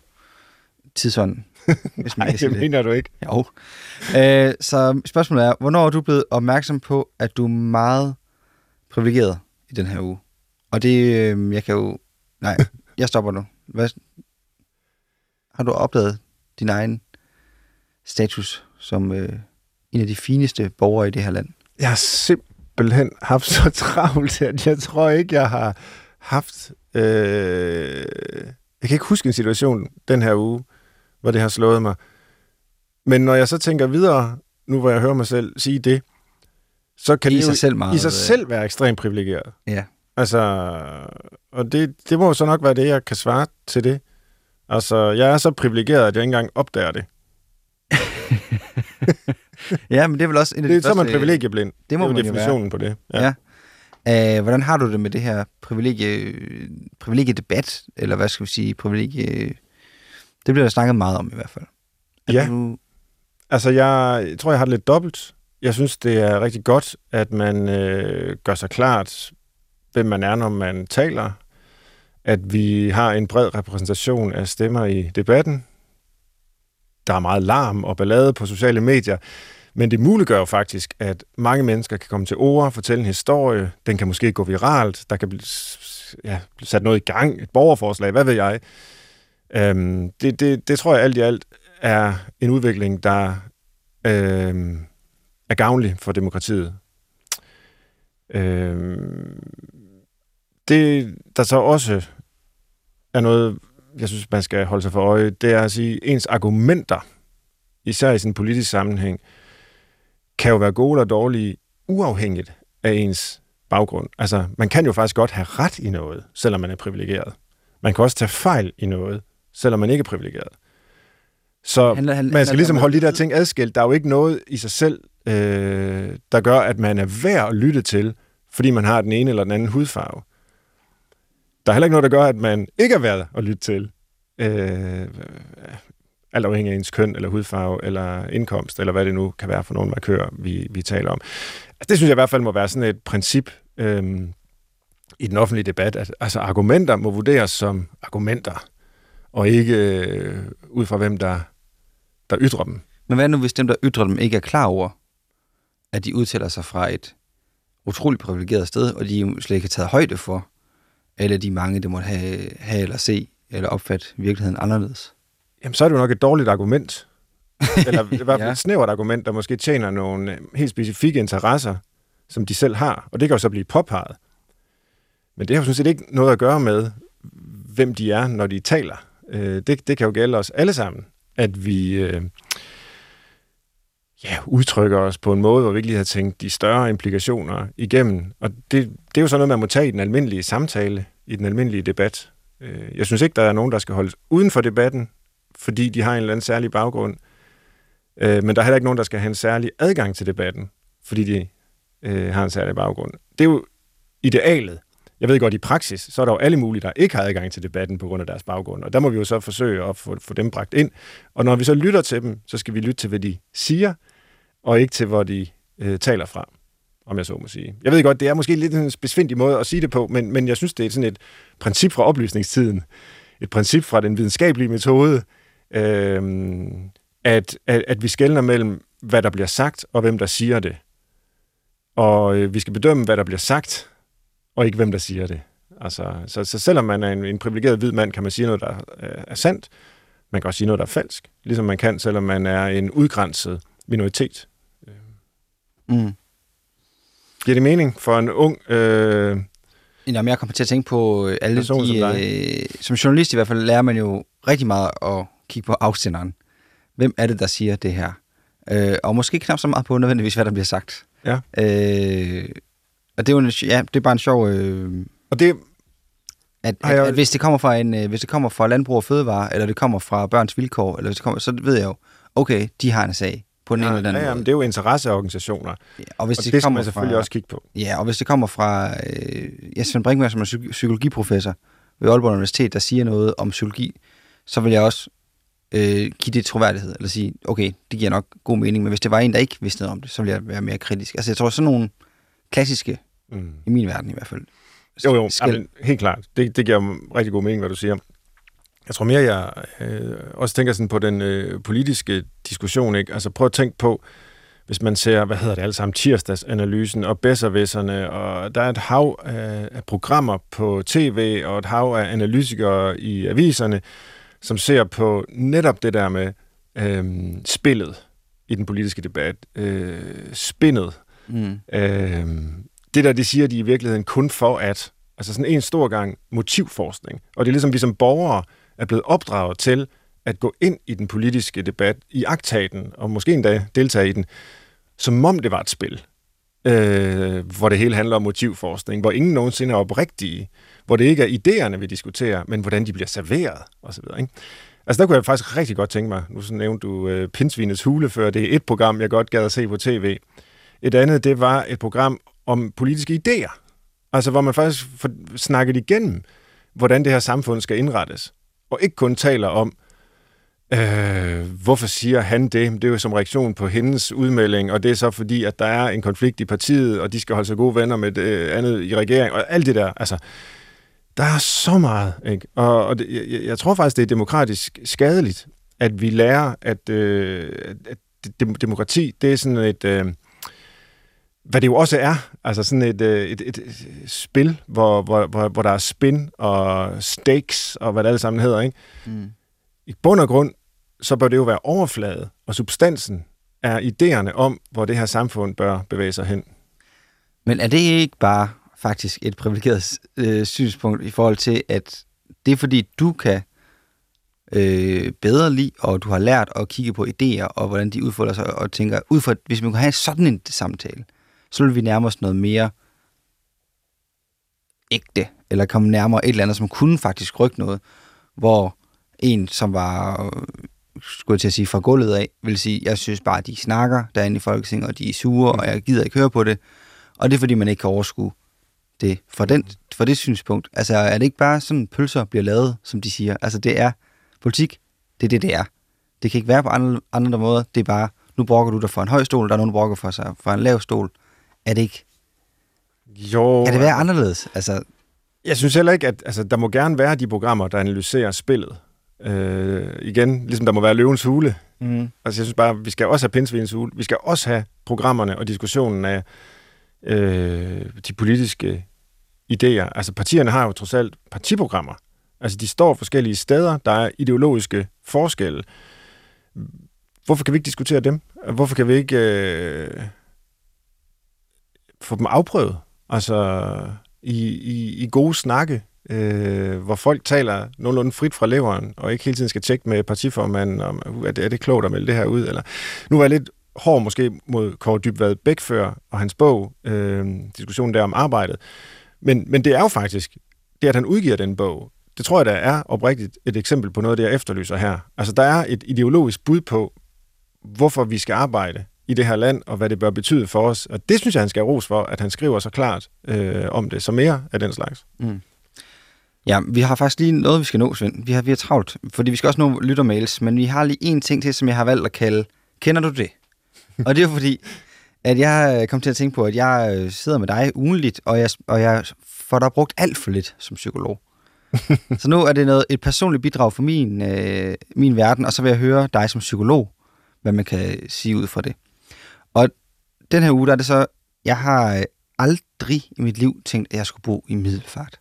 tidsånden. (laughs) Hvis man Nej, det. mener du ikke. Jo. Øh, så spørgsmålet er, hvornår er du blevet opmærksom på, at du er meget privilegeret i den her uge? Og det, øh, jeg kan jo... Nej, (laughs) jeg stopper nu. Hvad, har du opdaget din egen status som øh, en af de fineste borgere i det her land? Jeg har simpelthen haft så travlt, at jeg tror ikke, jeg har haft... Øh... Jeg kan ikke huske en situation den her uge, hvor det har slået mig. Men når jeg så tænker videre, nu hvor jeg hører mig selv sige det, så kan I det jo sig selv meget, i sig øh, selv være ekstremt privilegeret. Ja. Altså, og det, det må jo så nok være det, jeg kan svare til det. Altså, jeg er så privilegeret, at jeg ikke engang opdager det. (laughs) Ja, men det er vel også en af det de så er man første- privilegieblind. Det må det er man definitionen på det. Ja. ja. Uh, hvordan har du det med det her privilegie, privilegiedebat, eller hvad skal vi sige, privilegie... Det bliver der snakket meget om i hvert fald. Er Ja. Du, Altså, jeg tror, jeg har det lidt dobbelt. Jeg synes, det er rigtig godt, at man øh, gør sig klart, hvem man er, når man taler. At vi har en bred repræsentation af stemmer i debatten. Der er meget larm og ballade på sociale medier, men det muliggør jo faktisk, at mange mennesker kan komme til ord, fortælle en historie. Den kan måske gå viralt. Der kan blive, ja, blive sat noget i gang, et borgerforslag, hvad ved jeg. Øhm, det, det, det tror jeg alt i alt er en udvikling, der øhm, er gavnlig for demokratiet. Øhm, det, der så også er noget, jeg synes, man skal holde sig for øje, det er at sige, ens argumenter, især i sådan en politisk sammenhæng, kan jo være gode eller dårlige, uafhængigt af ens baggrund. Altså, man kan jo faktisk godt have ret i noget, selvom man er privilegeret. Man kan også tage fejl i noget, selvom man ikke er privilegeret. Så handler, han, man skal ligesom holde de der ting adskilt. Der er jo ikke noget i sig selv, øh, der gør, at man er værd at lytte til, fordi man har den ene eller den anden hudfarve. Der er heller ikke noget, der gør, at man ikke er værd at lytte til. Øh, alt afhængig af ens køn, eller hudfarve, eller indkomst, eller hvad det nu kan være for nogle markører, vi, vi taler om. Altså, det synes jeg i hvert fald må være sådan et princip øhm, i den offentlige debat, at altså, argumenter må vurderes som argumenter, og ikke øh, ud fra hvem der der ytrer dem. Men hvad nu, hvis dem, der ytrer dem, ikke er klar over, at de udtaler sig fra et utroligt privilegeret sted, og de slet ikke har taget højde for, eller de mange, der måtte have, have eller se, eller opfatte virkeligheden anderledes? Jamen, så er det jo nok et dårligt argument. (laughs) Eller i hvert fald Ja. et snævert argument, der måske tjener nogle øh, helt specifikke interesser, som de selv har. Og det kan jo så blive påpeget. Men det har jo sådan set ikke noget at gøre med, hvem de er, når de taler. Øh, det, det kan jo gælde os alle sammen, at vi øh, ja, udtrykker os på en måde, hvor vi ikke lige har tænkt de større implikationer igennem. Og det, det er jo sådan noget, man må tage i den almindelige samtale, i den almindelige debat. Øh, jeg synes ikke, der er nogen, der skal holdes uden for debatten, fordi de har en eller anden særlig baggrund. Øh, men der er heller ikke nogen, der skal have en særlig adgang til debatten, fordi de øh, har en særlig baggrund. Det er jo idealet. Jeg ved godt, i praksis, så er der jo alle mulige, der ikke har adgang til debatten på grund af deres baggrund. Og der må vi jo så forsøge at få, få dem bragt ind. Og når vi så lytter til dem, så skal vi lytte til, hvad de siger, og ikke til, hvor de øh, taler fra, om jeg så må sige. Jeg ved godt, det er måske lidt en besvindig måde at sige det på, men, men jeg synes, det er sådan et princip fra oplysningstiden, et princip fra den videnskabelige metode, øh, at, at, at vi skældner mellem, hvad der bliver sagt, og hvem der siger det. Og øh, vi skal bedømme, hvad der bliver sagt, og ikke hvem der siger det. Altså, så, så selvom man er en, en privilegeret hvid mand, kan man sige noget, der er, er sandt. Man kan også sige noget, der er falsk. Ligesom man kan, selvom man er en udgrænset minoritet. Mm. Giver det mening for en ung... Øh, Jamen, jeg kommer til at tænke på øh, alle Person de... som Som, dig. øh, som journalist i hvert fald lærer man jo rigtig meget at kigge på afsenderen. Hvem er det, der siger det her? Øh, og måske knap så meget på nødvendigvis, hvad der bliver sagt. Ja. Øh, og det er jo en, ja, det er bare en sjov... Øh, og det, at, at, jeg- at, hvis det kommer fra en, øh, hvis det kommer fra landbrug og fødevare, eller det kommer fra børns vilkår, eller hvis det kommer, så ved jeg jo, okay, de har en sag på den ene ja, eller den ja, anden men det er jo interesseorganisationer, Ja, og hvis og det, det skal kommer man selvfølgelig fra, også kigge på. Ja, og hvis det kommer fra øh, ja, Svend Brinkmann, som er psy- psykologiprofessor ved Aalborg Universitet, der siger noget om psykologi, så vil jeg også øh, give det troværdighed, eller sige, okay, det giver nok god mening, men hvis det var en, der ikke vidste noget om det, så ville jeg være mere kritisk. Altså jeg tror, sådan nogle klassiske, Mm. i min verden i hvert fald, Jo, jo, skal, jamen, helt klart. Det, det giver rigtig god mening, hvad du siger. Jeg tror mere, jeg øh, også tænker sådan på den øh, politiske diskussion. Ikke? Altså prøv at tænke på, hvis man ser, hvad hedder det alle sammen, tirsdagsanalysen og bedservisserne, og der er et hav af, af programmer på tv og et hav af analytikere i aviserne, som ser på netop det der med øh, spillet i den politiske debat, øh, spindet. Mm. Øh, det der, det siger de i virkeligheden kun for at, altså sådan en stor gang motivforskning. Og det er ligesom, vi som borgere er blevet opdraget til at gå ind i den politiske debat, i aktaten, og måske endda deltage i den, som om det var et spil, øh, hvor det hele handler om motivforskning, hvor ingen nogensinde er oprigtige, hvor det ikke er idéerne, vi diskuterer, men hvordan de bliver serveret, osv. Ikke? Altså der kunne jeg faktisk rigtig godt tænke mig, nu så nævnte du øh, Pinsvinets Hule før, det er et program, jeg godt gad at se på tv. Et andet, det var et program om politiske idéer. Altså hvor man faktisk får snakket igennem, hvordan det her samfund skal indrettes. Og ikke kun taler om, øh, hvorfor siger han det? Det er jo som reaktion på hendes udmelding, og det er så fordi, at der er en konflikt i partiet, og de skal holde sig gode venner med det øh, andet i regeringen, og alt det der. Altså, der er så meget, ikke? Og, og det, jeg, jeg tror faktisk, det er demokratisk skadeligt, at vi lærer, at, øh, at demokrati, det er sådan et... Øh, hvad det jo også er, altså sådan et, øh, et, et, et spil, hvor, hvor, hvor, hvor der er spin og stakes og hvad det alle sammen hedder, ikke? Mm. I bund og grund, så bør det jo være overflade, og substansen er idéerne om, hvor det her samfund bør bevæge sig hen. Men er det ikke bare faktisk et privilegeret øh, synspunkt i forhold til, at det er fordi, du kan øh, bedre lide, og du har lært at kigge på idéer, og hvordan de udfolder sig, og tænker, ud fra, hvis man kunne have sådan en samtale, så vil vi nærme os noget mere ægte, eller komme nærmere et eller andet, som kunne faktisk rykke noget, hvor en, som var, skulle jeg til at sige, fra gulvet af, vil sige, jeg synes bare, at de snakker derinde i Folketinget, og de er sure, og jeg gider ikke høre på det. Og det er, fordi man ikke kan overskue det for, den, for det synspunkt. Altså, er det ikke bare sådan, pølser bliver lavet, som de siger? Altså, det er politik, det er det, det er. Det kan ikke være på andre, andre måder. Det er bare, nu brokker du dig for en høj stol, der er nogen, der brokker for sig for en lav stol. Er det ikke? Jo. Kan det være anderledes? Altså, jeg synes heller ikke, at altså, der må gerne være de programmer, der analyserer spillet. Øh, igen, ligesom der må være løvens hule. Mm. Altså jeg synes bare, vi skal også have pindsvinens hule. Vi skal også have programmerne og diskussionen af øh, de politiske idéer. Altså partierne har jo trods alt partiprogrammer. Altså de står forskellige steder, der er ideologiske forskelle. Hvorfor kan vi ikke diskutere dem? Hvorfor kan vi ikke øh, få dem afprøvet? Altså i, i, i gode snakke, øh, hvor folk taler nogenlunde frit fra leveren, og ikke hele tiden skal tjekke med partiformanden, om uh, er det, er det klogt at melde det her ud? Eller, nu var jeg lidt hård måske mod Kåre Dybvad Bækfør og hans bog, øh, diskussionen der om arbejdet. Men, men det er jo faktisk, det at han udgiver den bog, det tror jeg, der er oprigtigt et eksempel på noget af det, jeg efterlyser her. Altså, der er et ideologisk bud på, hvorfor vi skal arbejde i det her land, og hvad det bør betyde for os. Og det synes jeg, han skal have ros for, at han skriver så klart øh, om det. Så mere af den slags. Mm. Ja, vi har faktisk lige noget, vi skal nå, Svend. Vi har, vi har travlt, fordi vi skal også nå lyttermails, men vi har lige en ting til, som jeg har valgt at kalde, kender du det? (laughs) og det er fordi, at jeg kom til at tænke på, at jeg øh, sidder med dig ugenligt, og jeg, og jeg får dig brugt alt for lidt som psykolog. (laughs) så nu er det noget, et personligt bidrag for min, øh, min verden, og så vil jeg høre dig som psykolog, hvad man kan sige ud fra det. Og den her uge, der er det så, jeg har øh, aldrig i mit liv tænkt, at jeg skulle bo i Middelfart.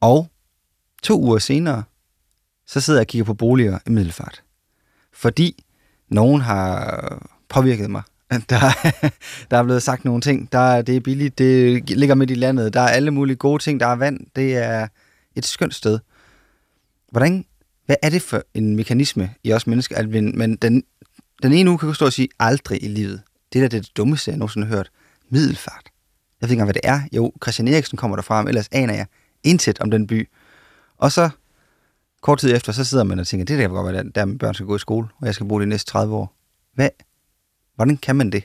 Og to uger senere, så sidder jeg og kigger på boliger i Middelfart. Fordi nogen har påvirket mig. (laughs) Der, der er blevet sagt nogle ting. Der, det er billigt, det ligger midt i landet. Der er alle mulige gode ting. Der er vand. Det er et skønt sted. Hvordan, hvad er det for en mekanisme i os mennesker, at men den, den ene uge kan stå og sige, aldrig i livet. Det er det dummeste, jeg nogensinde har hørt. Middelfart. Jeg ved ikke engang, hvad det er. Jo, Christian Eriksen kommer derfra, men ellers aner jeg intet om den by. Og så kort tid efter, så sidder man og tænker, det der kan godt være, der mine børn skal gå i skole, og jeg skal bo de næste 30 år. Hvad? Hvordan kan man det?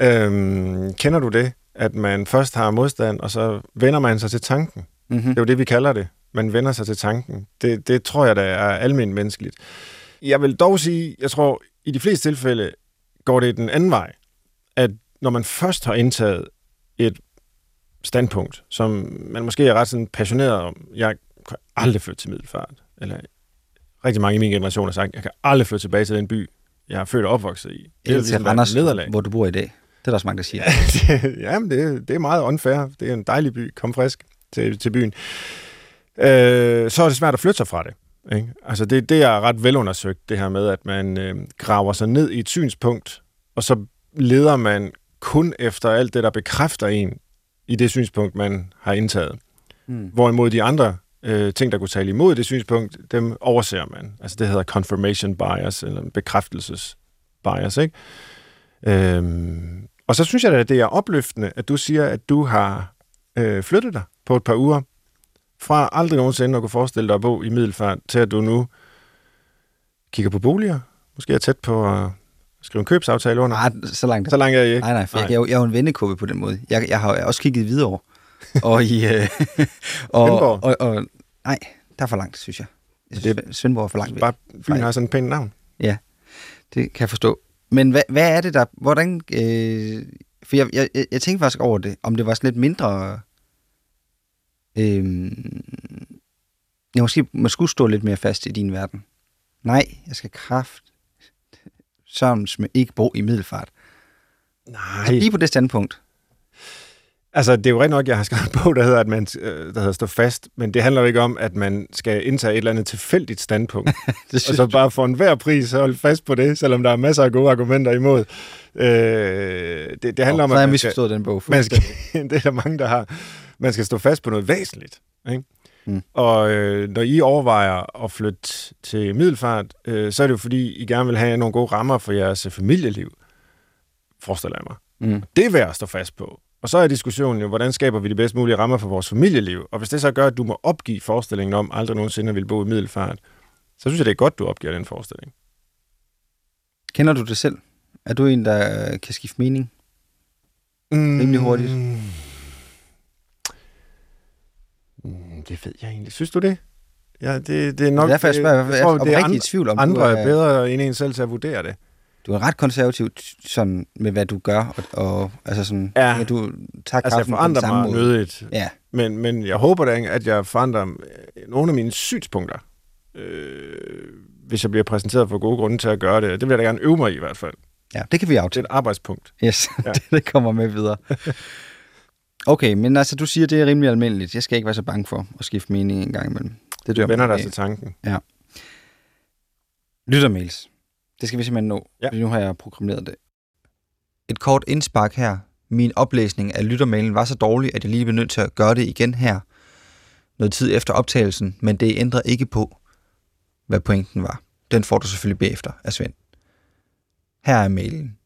Øhm, kender du det, at man først har modstand, og så vender man sig til tanken? Mm-hmm. Det er jo det, vi kalder det. Man vender sig til tanken. Det, det tror jeg, der er almindeligt menneskeligt. Jeg vil dog sige, jeg tror, i de fleste tilfælde går det den anden vej. At når man først har indtaget et standpunkt, som man måske er ret sådan passioneret om. Jeg kan aldrig flytte til Middelfart. Eller rigtig mange i min generation har sagt, jeg kan aldrig flytte tilbage til den by, jeg er født og opvokset i. Det er ligesom Randers, nederlag. hvor du bor i dag. Det er der også mange, der siger. (laughs) ja, men det, det er meget unfair. Det er en dejlig by. Kom frisk til, til byen. Øh, så er det svært at flytte sig fra det. Ikke? Altså det, det er ret velundersøgt, det her med, at man øh, graver sig ned i et synspunkt, og så leder man kun efter alt det, der bekræfter en i det synspunkt, man har indtaget. Mm. Hvorimod de andre øh, ting, der kunne tale imod det synspunkt, dem overser man. Altså det hedder confirmation bias, eller bekræftelses bias, ikke? Øhm, og så synes jeg da, at det er opløftende, at du siger, at du har øh, flyttet dig på et par uger, fra aldrig nogensinde at kunne forestille dig at bo i Middelfart, til at du nu kigger på boliger, måske er tæt på at skrive en købsaftale under. Nej, så langt. Så langt er jeg ikke. Nej, nej, for Nej. Jeg, jeg, er jo- jeg er jo en vennekåbe på den måde. Jeg, jeg har også kigget videre og i... Øh, (laughs) og, og, og, nej, der er for langt, synes jeg. jeg synes, det, Svendborg er for langt væk. Bare byen har sådan et pænt navn. Ja, det kan jeg forstå. Men hvad, hvad er det der... Hvordan... Øh, for jeg, jeg, jeg, tænkte faktisk over det, om det var sådan lidt mindre... Øh, jeg måske man skulle stå lidt mere fast i din verden. Nej, jeg skal kraft sådan ikke bo i middelfart. Nej. Så lige på det standpunkt. Altså, det er jo rigtig nok, jeg har skrevet bog, der hedder, at man, øh, der hedder Stå fast, men det handler jo ikke om, at man skal indtage et eller andet tilfældigt standpunkt, (laughs) Det og så bare for enhver pris holde fast på det, selvom der er masser af gode argumenter imod. Øh, det, det handler om, har jeg at man skal, den bog. man skal, (laughs) det er der mange, der har, man skal stå fast på noget væsentligt. Ikke? Mm. Og øh, når I overvejer at flytte til Middelfart, øh, så er det jo fordi, I gerne vil have nogle gode rammer for jeres familieliv, forestiller jeg mig. Mm. Det er værd at stå fast på. Og så er diskussionen jo, hvordan skaber vi de bedst mulige rammer for vores familieliv? Og hvis det så gør, at du må opgive forestillingen om aldrig nogensinde ville bo i Middelfart, så synes jeg, det er godt, du opgiver den forestilling. Kender du det selv? Er du en, der kan skifte mening? Rimelig hurtigt. Mm, det ved jeg egentlig. Synes du det? Ja, det, det er nok... Det er derfor, jeg spørger. Jeg, jeg er tror, det er andre, i tvivl om, andre er bedre end en selv til at vurdere det. Du er ret konservativ sådan, med, hvad du gør, og, og altså sådan, Ja. at du tager Altså, jeg på forandrer samme mig måde. nødigt. Ja, Men, men jeg håber da, at jeg forandrer øh, nogle af mine synspunkter, øh, hvis jeg bliver præsenteret for gode grunde til at gøre det. Det vil jeg da gerne øve mig i i hvert fald. ja, det kan vi Det er aftale. et arbejdspunkt. Yes, (laughs) Ja. det, det kommer med videre. Okay, men altså, du siger, det er rimelig almindeligt. Jeg skal ikke være så bange for at skifte mening en gang imellem. Det dør Du vender dig af. til tanken. Lyttermails. Det skal vi simpelthen nå, Ja. ja. nu har jeg programmeret det. Et kort indspark her. Min oplæsning af lyttermailen var så dårlig, at jeg lige blev nødt til at gøre det igen her. Noget tid efter optagelsen, men det ændrer ikke på, hvad pointen var. Den får du selvfølgelig bagefter af Svend. Her er mailen.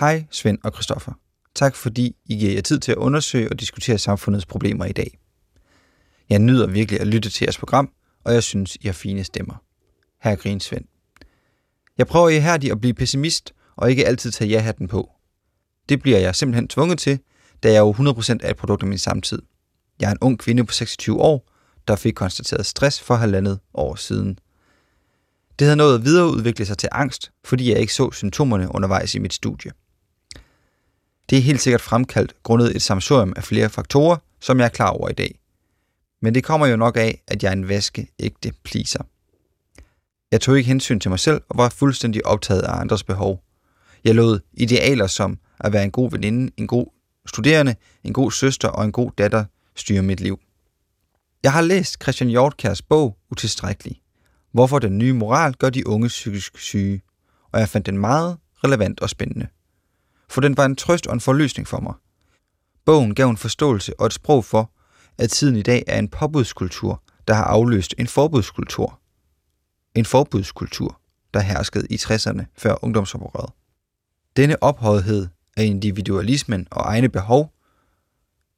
Hej Svend og Christoffer. Tak fordi I giver jer tid til at undersøge og diskutere samfundets problemer i dag. Jeg nyder virkelig at lytte til jeres program, og jeg synes, I har fine stemmer. Her grin Svend. Jeg prøver ihærdigt at blive pessimist og ikke altid tage ja-hatten på. Det bliver jeg simpelthen tvunget til, da jeg jo 100% er et produkt af min samtid. Jeg er en ung kvinde på 26 år, der fik konstateret stress for halvandet år siden. Det havde nået at videreudvikle sig til angst, fordi jeg ikke så symptomerne undervejs i mit studie. Det er helt sikkert fremkaldt grundet et samsorium af flere faktorer, som jeg er klar over i dag. Men det kommer jo nok af, at jeg er en vaskeægte pleaser. Jeg tog ikke hensyn til mig selv og var fuldstændig optaget af andres behov. Jeg lod idealer som at være en god veninde, en god studerende, en god søster og en god datter styre mit liv. Jeg har læst Christian Hjortkærs bog Utilstrækkelig. Hvorfor den nye moral gør de unge psykisk syge, og jeg fandt den meget relevant og spændende. For den var en trøst og en forløsning for mig. Bogen gav en forståelse og et sprog for, at tiden i dag er en påbudskultur, der har afløst en forbudskultur. En forbudskultur, der herskede i 60'erne før ungdomsoprøret. Denne ophøjethed af individualismen og egne behov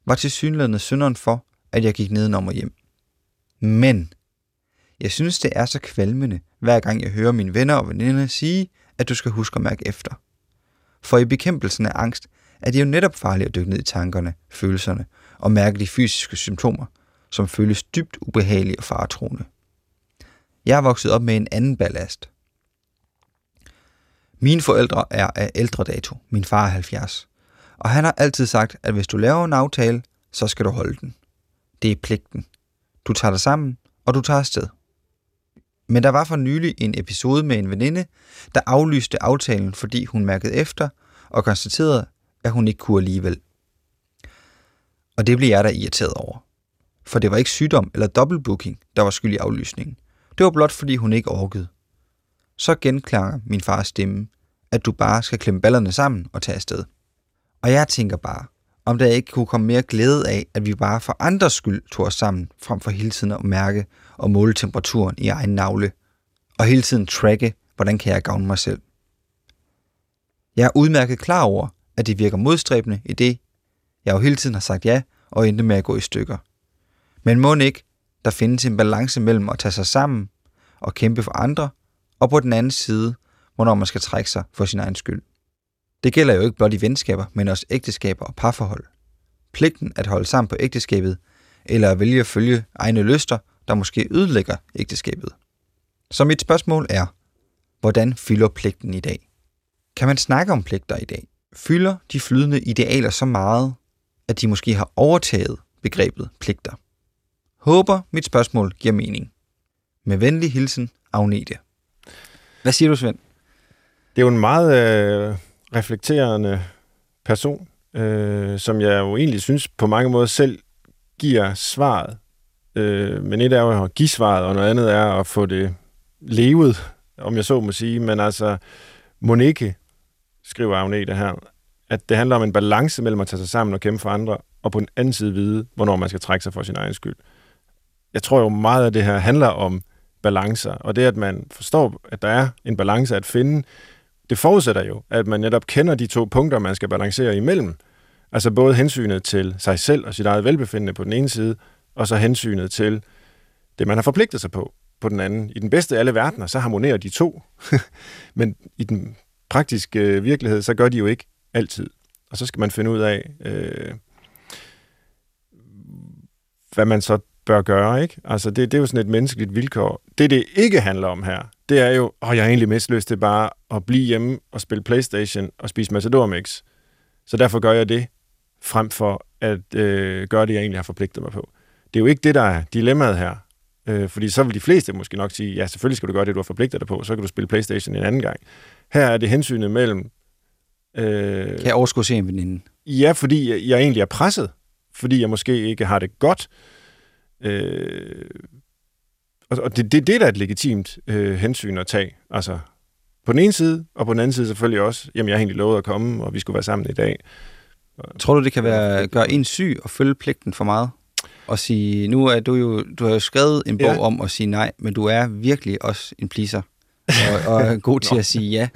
var til synligheden synderen for, at jeg gik nedenom og hjem. Men jeg synes, det er så kvalmende, hver gang jeg hører mine venner og veninder sige, at du skal huske at mærke efter. For i bekæmpelsen af angst er det jo netop farligt at dykke ned i tankerne, følelserne og mærke de fysiske symptomer, som føles dybt ubehagelige og faretroende. Jeg er vokset op med en anden ballast. Mine forældre er af ældre dato. Min far er 70. Og han har altid sagt, at hvis du laver en aftale, så skal du holde den. Det er pligten. Du tager dig sammen, og du tager afsted. Men der var for nylig en episode med en veninde, der aflyste aftalen, fordi hun mærkede efter og konstaterede, at hun ikke kunne alligevel. Og det blev jeg da irriteret over. For det var ikke sygdom eller dobbeltbooking, der var skyld i aflysningen. Det var blot fordi hun ikke orkede. Så genklanger min fars stemme, at du bare skal klemme ballerne sammen og tage afsted. Og jeg tænker bare, om der ikke kunne komme mere glæde af, at vi bare for andres skyld tog os sammen, frem for hele tiden at mærke og måle temperaturen i egen navle, og hele tiden tracke, hvordan kan jeg gavne mig selv. Jeg er udmærket klar over, at det virker modstræbende i det, jeg jo hele tiden har sagt ja og endte med at gå i stykker. Men må ikke, der findes en balance mellem at tage sig sammen og kæmpe for andre, og på den anden side, hvornår man skal trække sig for sin egen skyld. Det gælder jo ikke blot i venskaber, men også ægteskaber og parforhold. Pligten at holde sammen på ægteskabet, eller at vælge at følge egne lyster, der måske ødelægger ægteskabet. Så mit spørgsmål er, hvordan fylder pligten i dag? Kan man snakke om pligter i dag? Fylder de flydende idealer så meget, at de måske har overtaget begrebet pligter? Håber mit spørgsmål giver mening. Med venlig hilsen, Agnete. Hvad siger du, Svend? Det er jo en meget øh, reflekterende person, øh, som jeg jo egentlig synes på mange måder selv giver svaret. Øh, men et er jo at give svaret, og noget andet er at få det levet, om jeg så må sige. Men altså, Monique, skriver Agnete her, at det handler om en balance mellem at tage sig sammen og kæmpe for andre, og på den anden side vide, hvornår man skal trække sig for sin egen skyld. Jeg tror jo meget af det her handler om balancer, og det at man forstår, at der er en balance at finde, det forudsætter jo, at man netop kender de to punkter, man skal balancere imellem. Altså både hensynet til sig selv og sit eget velbefindende på den ene side, og så hensynet til det, man har forpligtet sig på på den anden. I den bedste af alle verdener, så harmonerer de to. (laughs) Men i den praktiske øh, virkelighed, så gør de jo ikke altid. Og så skal man finde ud af, øh, hvad man så bør gøre. Ikke? Altså det, det er jo sådan et menneskeligt vilkår. Det, det ikke handler om her, det er jo, åh, jeg har egentlig mest lyst til bare at blive hjemme og spille Playstation og spise Matador Mix. Så derfor gør jeg det, frem for at øh, gøre det, jeg egentlig har forpligtet mig på. Det er jo ikke det, der er dilemmaet her. Øh, fordi så vil de fleste måske nok sige, ja, selvfølgelig skal du gøre det, du har forpligtet dig på, så kan du spille Playstation en anden gang. Her er det hensynet mellem... Øh, kan jeg overskue se en veninde? Ja, fordi jeg, jeg egentlig er presset. Fordi jeg måske ikke har det godt. Øh, og det, det, det er da et legitimt øh, hensyn at tage. Altså, på den ene side, og på den anden side selvfølgelig også, jamen jeg har egentlig lovet at komme, og vi skulle være sammen i dag. Tror du, det kan være gøre en syg og følge pligten for meget? Og sige, nu er du jo, du har jo skrevet en bog ja. om at sige nej, men du er virkelig også en pleaser. Og, og god til (laughs) at sige ja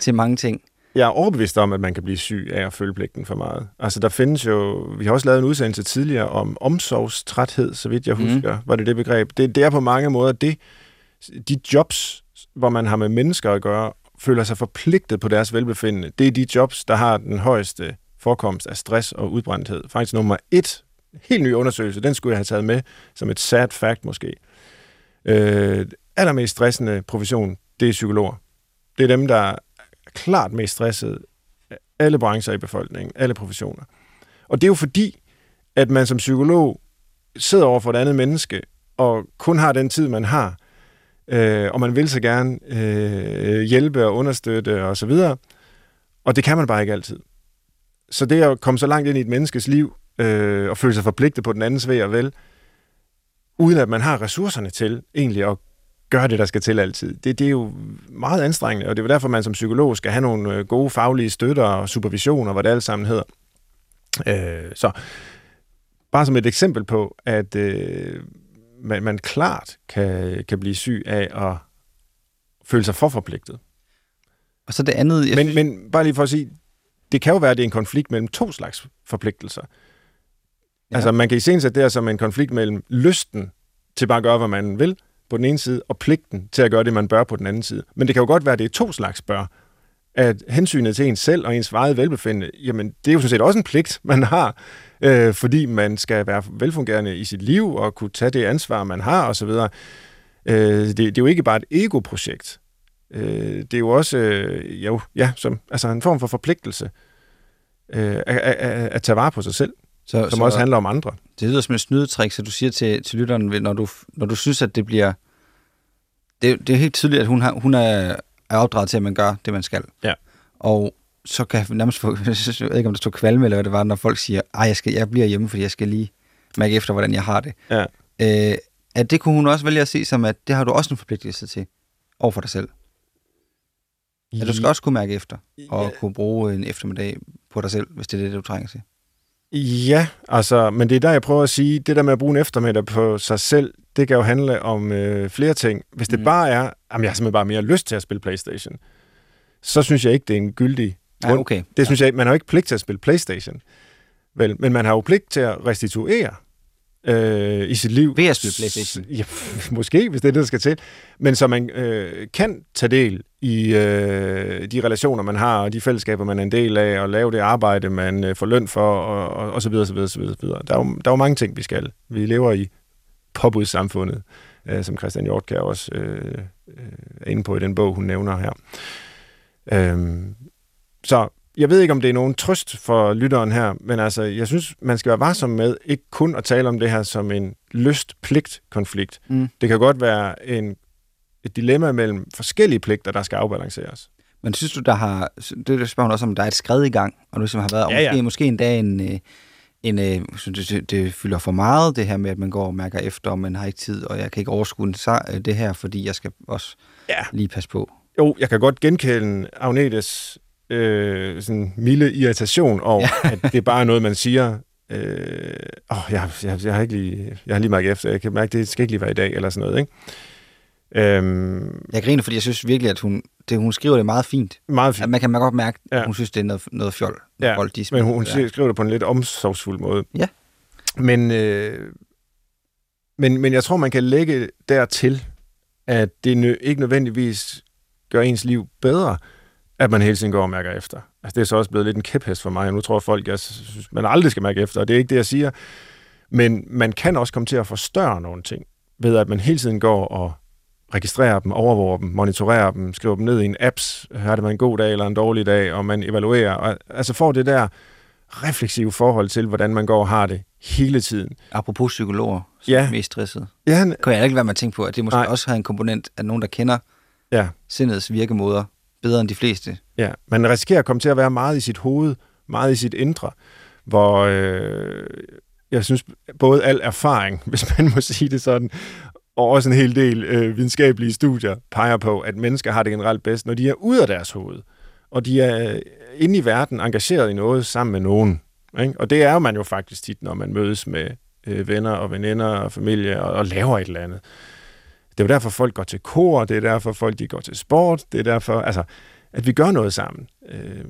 til mange ting. Jeg er overbevist om, at man kan blive syg af at følge pligten for meget. Altså, der findes jo... Vi har også lavet en udsendelse tidligere om omsorgstræthed, så vidt jeg mhm. husker, mm. var det det begreb. Det, det er på mange måder det, de jobs, hvor man har med mennesker at gøre, føler sig forpligtet på deres velbefindende. Det er de jobs, der har den højeste forekomst af stress og udbrændthed. Faktisk nummer et, helt ny undersøgelse, den skulle jeg have taget med som et sad fact måske. Øh, allermest stressende profession, det er psykologer. Det er dem, der er klart mest stresset af alle brancher i befolkningen, alle professioner. Og det er jo fordi, at man som psykolog sidder over for et andet menneske, og kun har den tid, man har, øh, og man vil så gerne øh, hjælpe og understøtte og så videre, og det kan man bare ikke altid. Så det at komme så langt ind i et menneskes liv, øh, og føle sig forpligtet på den andens ved og vel, uden at man har ressourcerne til egentlig at gøre det, der skal til altid. Det, det er jo meget anstrengende, og det er derfor, man som psykolog skal have nogle øh, gode faglige støtter og supervisioner, hvad det alt sammen hedder. Øh, så bare som et eksempel på, at øh, man, man klart kan, kan blive syg af at føle sig for forpligtet. Og så det andet... Jeg... Men, men bare lige for at sige, det kan jo være, at det er en konflikt mellem to slags forpligtelser. Ja. Altså man kan i det der som en konflikt mellem lysten til bare at gøre, hvad man vil, på den ene side, og pligten til at gøre det, man bør på den anden side. Men det kan jo godt være, at det er to slags bør. At hensynet til ens selv og ens eget velbefindende, jamen det er jo sådan set også en pligt, man har, øh, fordi man skal være velfungerende i sit liv og kunne tage det ansvar, man har osv. Øh, det, det er jo ikke bare et ego-projekt. Øh, det er jo også øh, jo, ja, som, altså en form for forpligtelse øh, at, at, at tage vare på sig selv. Så, som også handler om andre. Det lyder som et snydetrik, så du siger til, til lytteren, når du, når du synes, at det bliver... Det, det er helt tydeligt, at hun, har, hun er, er opdraget til, at man gør det, man skal. Ja. Og så kan jeg nærmest få, (laughs) jeg ved ikke, om der stod kvalme, eller hvad det var, når folk siger, ej, jeg, skal, jeg bliver hjemme, fordi jeg skal lige mærke efter, hvordan jeg har det. Ja. Øh, at det kunne hun også vælge at se som, at det har du også en forpligtelse til over for dig selv. At du skal også kunne mærke efter, og Ja. kunne bruge en eftermiddag på dig selv, hvis det er det, du trænger til. Ja, altså, men det er der, jeg prøver at sige, det der med at bruge en eftermiddag på sig selv, det kan jo handle om øh, flere ting. Hvis det Mm. bare er, at jeg har simpelthen bare mere lyst til at spille Playstation, så synes jeg ikke, det er en gyldig Ja, grund. okay. Det synes jeg ikke. Man har jo ikke pligt til at spille Playstation. Vel, men man har jo pligt til at restituere øh, i sit liv. Ved at spille PlayStation? Ja, måske, hvis det er det, der skal til. Men så man øh, kan tage del i øh, de relationer, man har, og de fællesskaber, man er en del af, og lave det arbejde, man øh, får løn for, og, og, og så videre, så videre, så videre. så videre. Der, er jo, der er jo mange ting, vi skal. Vi lever i påbudssamfundet, øh, som Christian Hjortkær også øh, øh, er inde på i den bog, hun nævner her. Øhm, så jeg ved ikke, om det er nogen trøst for lytteren her, men altså, jeg synes, man skal være varsom med ikke kun at tale om det her som en lyst-pligt-konflikt. Mm. Det kan godt være en, et dilemma mellem forskellige pligter, der skal afbalanceres. Men synes du, der har, det spørger også om, der er et skred i gang, og nu som har været, Ja, ja. måske, måske en, øh, en øh, synes, det, det fylder for meget, det her med, at man går og mærker efter, og man har ikke tid, og jeg kan ikke overskue øh, det her, fordi jeg skal også Ja. lige passe på. Jo, jeg kan godt genkende Agnetes øh, sådan milde irritation over, ja. at det bare er noget, man siger. Øh, åh, jeg, jeg, jeg, har ikke lige, jeg har lige mærket efter, jeg kan mærke, det skal ikke lige være i dag, eller sådan noget, ikke? Øhm, Jeg griner, fordi jeg synes virkelig, at hun, det, hun skriver det meget fint. meget At fint. man kan man godt mærke, at Ja. hun synes, det er noget, noget fjol. Ja, folk, de Men hun, siger- skriver det på en lidt omsorgsfuld måde. Ja. Men, øh, men, men jeg tror, man kan lægge dertil, at det nø- ikke nødvendigvis gør ens liv bedre, at man hele tiden går og mærker efter. Altså, det er så også blevet lidt en kæphest for mig, og nu tror folk, jeg synes, man aldrig skal mærke efter, og det er ikke det, jeg siger. Men man kan også komme til at forstørre nogle ting, ved at man hele tiden går og registrerer dem, overvåger dem, monitorerer dem, skriver dem ned i en apps, har det været en god dag eller en dårlig dag, og man evaluerer, og altså får det der refleksive forhold til, hvordan man går og har det hele tiden. Apropos psykologer, som Ja. er mest stresset. Ja, Kan jeg ikke være med at tænke på, at det måske Nej. også har en komponent af nogen, der kender ja, sindets virkemåder bedre end de fleste. ja. Man risikerer at komme til at være meget i sit hoved, meget i sit indre, hvor øh, jeg synes, både al erfaring, (laughs) hvis man må sige det sådan, og også en hel del øh, videnskabelige studier peger på, at mennesker har det generelt bedst, når de er ude af deres hoved, og de er øh, inde i verden engageret i noget sammen med nogen. Ikke? Og det er jo man jo faktisk tit, når man mødes med øh, venner og veninder og familie og, og laver et eller andet. Det er jo derfor, folk går til kor, det er derfor, folk de går til sport, det er derfor, altså, at vi gør noget sammen. Øh,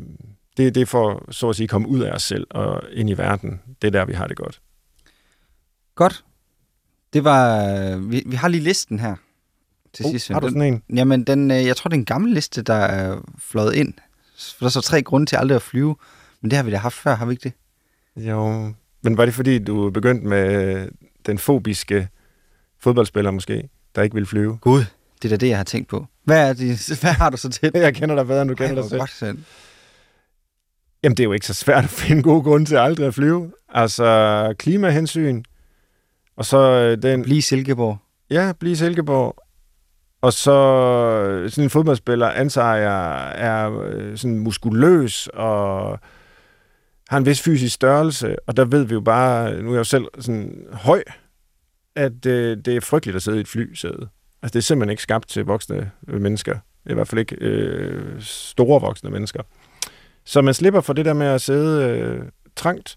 det, det er for, så at sige, komme ud af os selv og ind i verden. Det er der, vi har det godt. Godt. Det var... Vi, vi har lige listen her til Oh, sidst. har du Den- sådan en? Jamen, den, øh, jeg tror, det er en gammel liste, der er fløjet ind. For der er så tre grunde til aldrig at flyve. Men det har vi da haft før, har vi ikke det? Jo, men var det fordi, du begyndte med den fobiske fodboldspiller måske, der ikke ville flyve? Gud, det er da det, jeg har tænkt på. Hvad, er det, (laughs) hvad har du så til? Jeg kender dig bedre, end du Ej, kender dig hvor selv. godt. Jamen, det er jo ikke så svært at (laughs) finde gode grunde til aldrig at flyve. Altså, klimahensyn, og så øh, den... Bliv i Silkeborg. Ja, blive Silkeborg. Og så øh, sådan en fodboldspiller, antager jeg, er øh, sådan muskuløs og har en vis fysisk størrelse. Og der ved vi jo bare, nu er jeg jo selv sådan høj, at øh, det er frygteligt at sidde i et flysæde. Altså det er simpelthen ikke skabt til voksne øh, mennesker. I hvert fald ikke øh, store voksne mennesker. Så man slipper for det der med at sidde øh, trangt.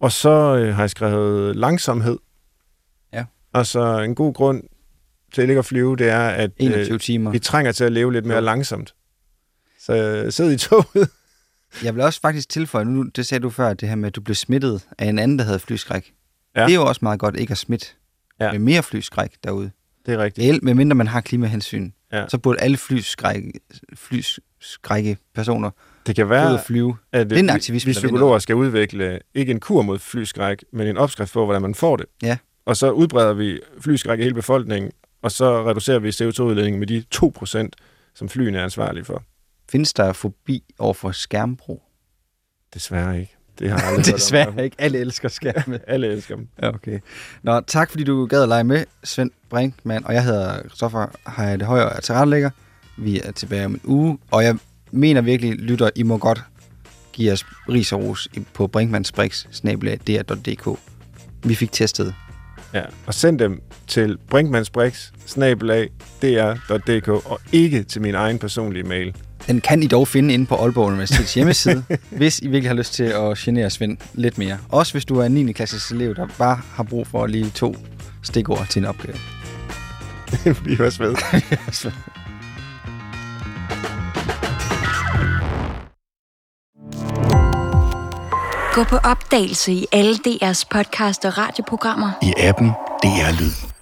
Og så øh, har jeg skrevet langsomhed. Ja. Altså en god grund til ikke at flyve, det er, at 21 øh, timer. vi trænger til at leve lidt mere Jo. langsomt. Så øh, sid i toget. (laughs) Jeg vil også faktisk tilføje, nu det sagde du før, det her med, at du blev smittet af en anden, der havde flyskræk. Ja. Det er jo også meget godt ikke at smitte Ja. med mere flyskræk derude. Det er rigtigt. Reelt, medmindre man har klimahensyn, Ja. så burde alle flyskrække, flyskrække personer Det kan ud være, at flyve. at Det er en vi- aktivisme, psykologer skal udvikle ikke en kur mod flyskræk, men en opskrift på, hvordan man får det. Ja. Og så udbreder vi flyskræk i hele befolkningen, og så reducerer vi CO2-udledningen med de 2%, som flyene er ansvarlige for. Findes der fobi over for skærmbrug? Desværre ikke. Det har jeg aldrig (laughs) hørt om. Desværre ikke. Alle elsker skærme. (laughs) Alle elsker dem. Ja, okay. Nå, tak fordi du gad at lege med, Svend Brinkmann. Og jeg hedder Christoffer Heide Højer og tilrettelægger. Vi er tilbage om en uge. Og jeg mener virkelig, lytter, I må godt give os ris og ros på brinkmannsbrix.dr.dk. Vi fik testet. Ja. Og send dem til brinkmansbrix, snabelag, dr.dk, og ikke til min egen personlige mail. Den kan I dog finde inde på Aalborg Universitets hjemmeside, (laughs) hvis I virkelig har lyst til at genere Svend lidt mere. Også hvis du er en 9. klasses elev, der bare har brug for lige to stikord til en opgave. (laughs) (laughs) Vi høres ved. Gå på opdagelse i alle DR's podcast og radioprogrammer. I appen DR Lyd.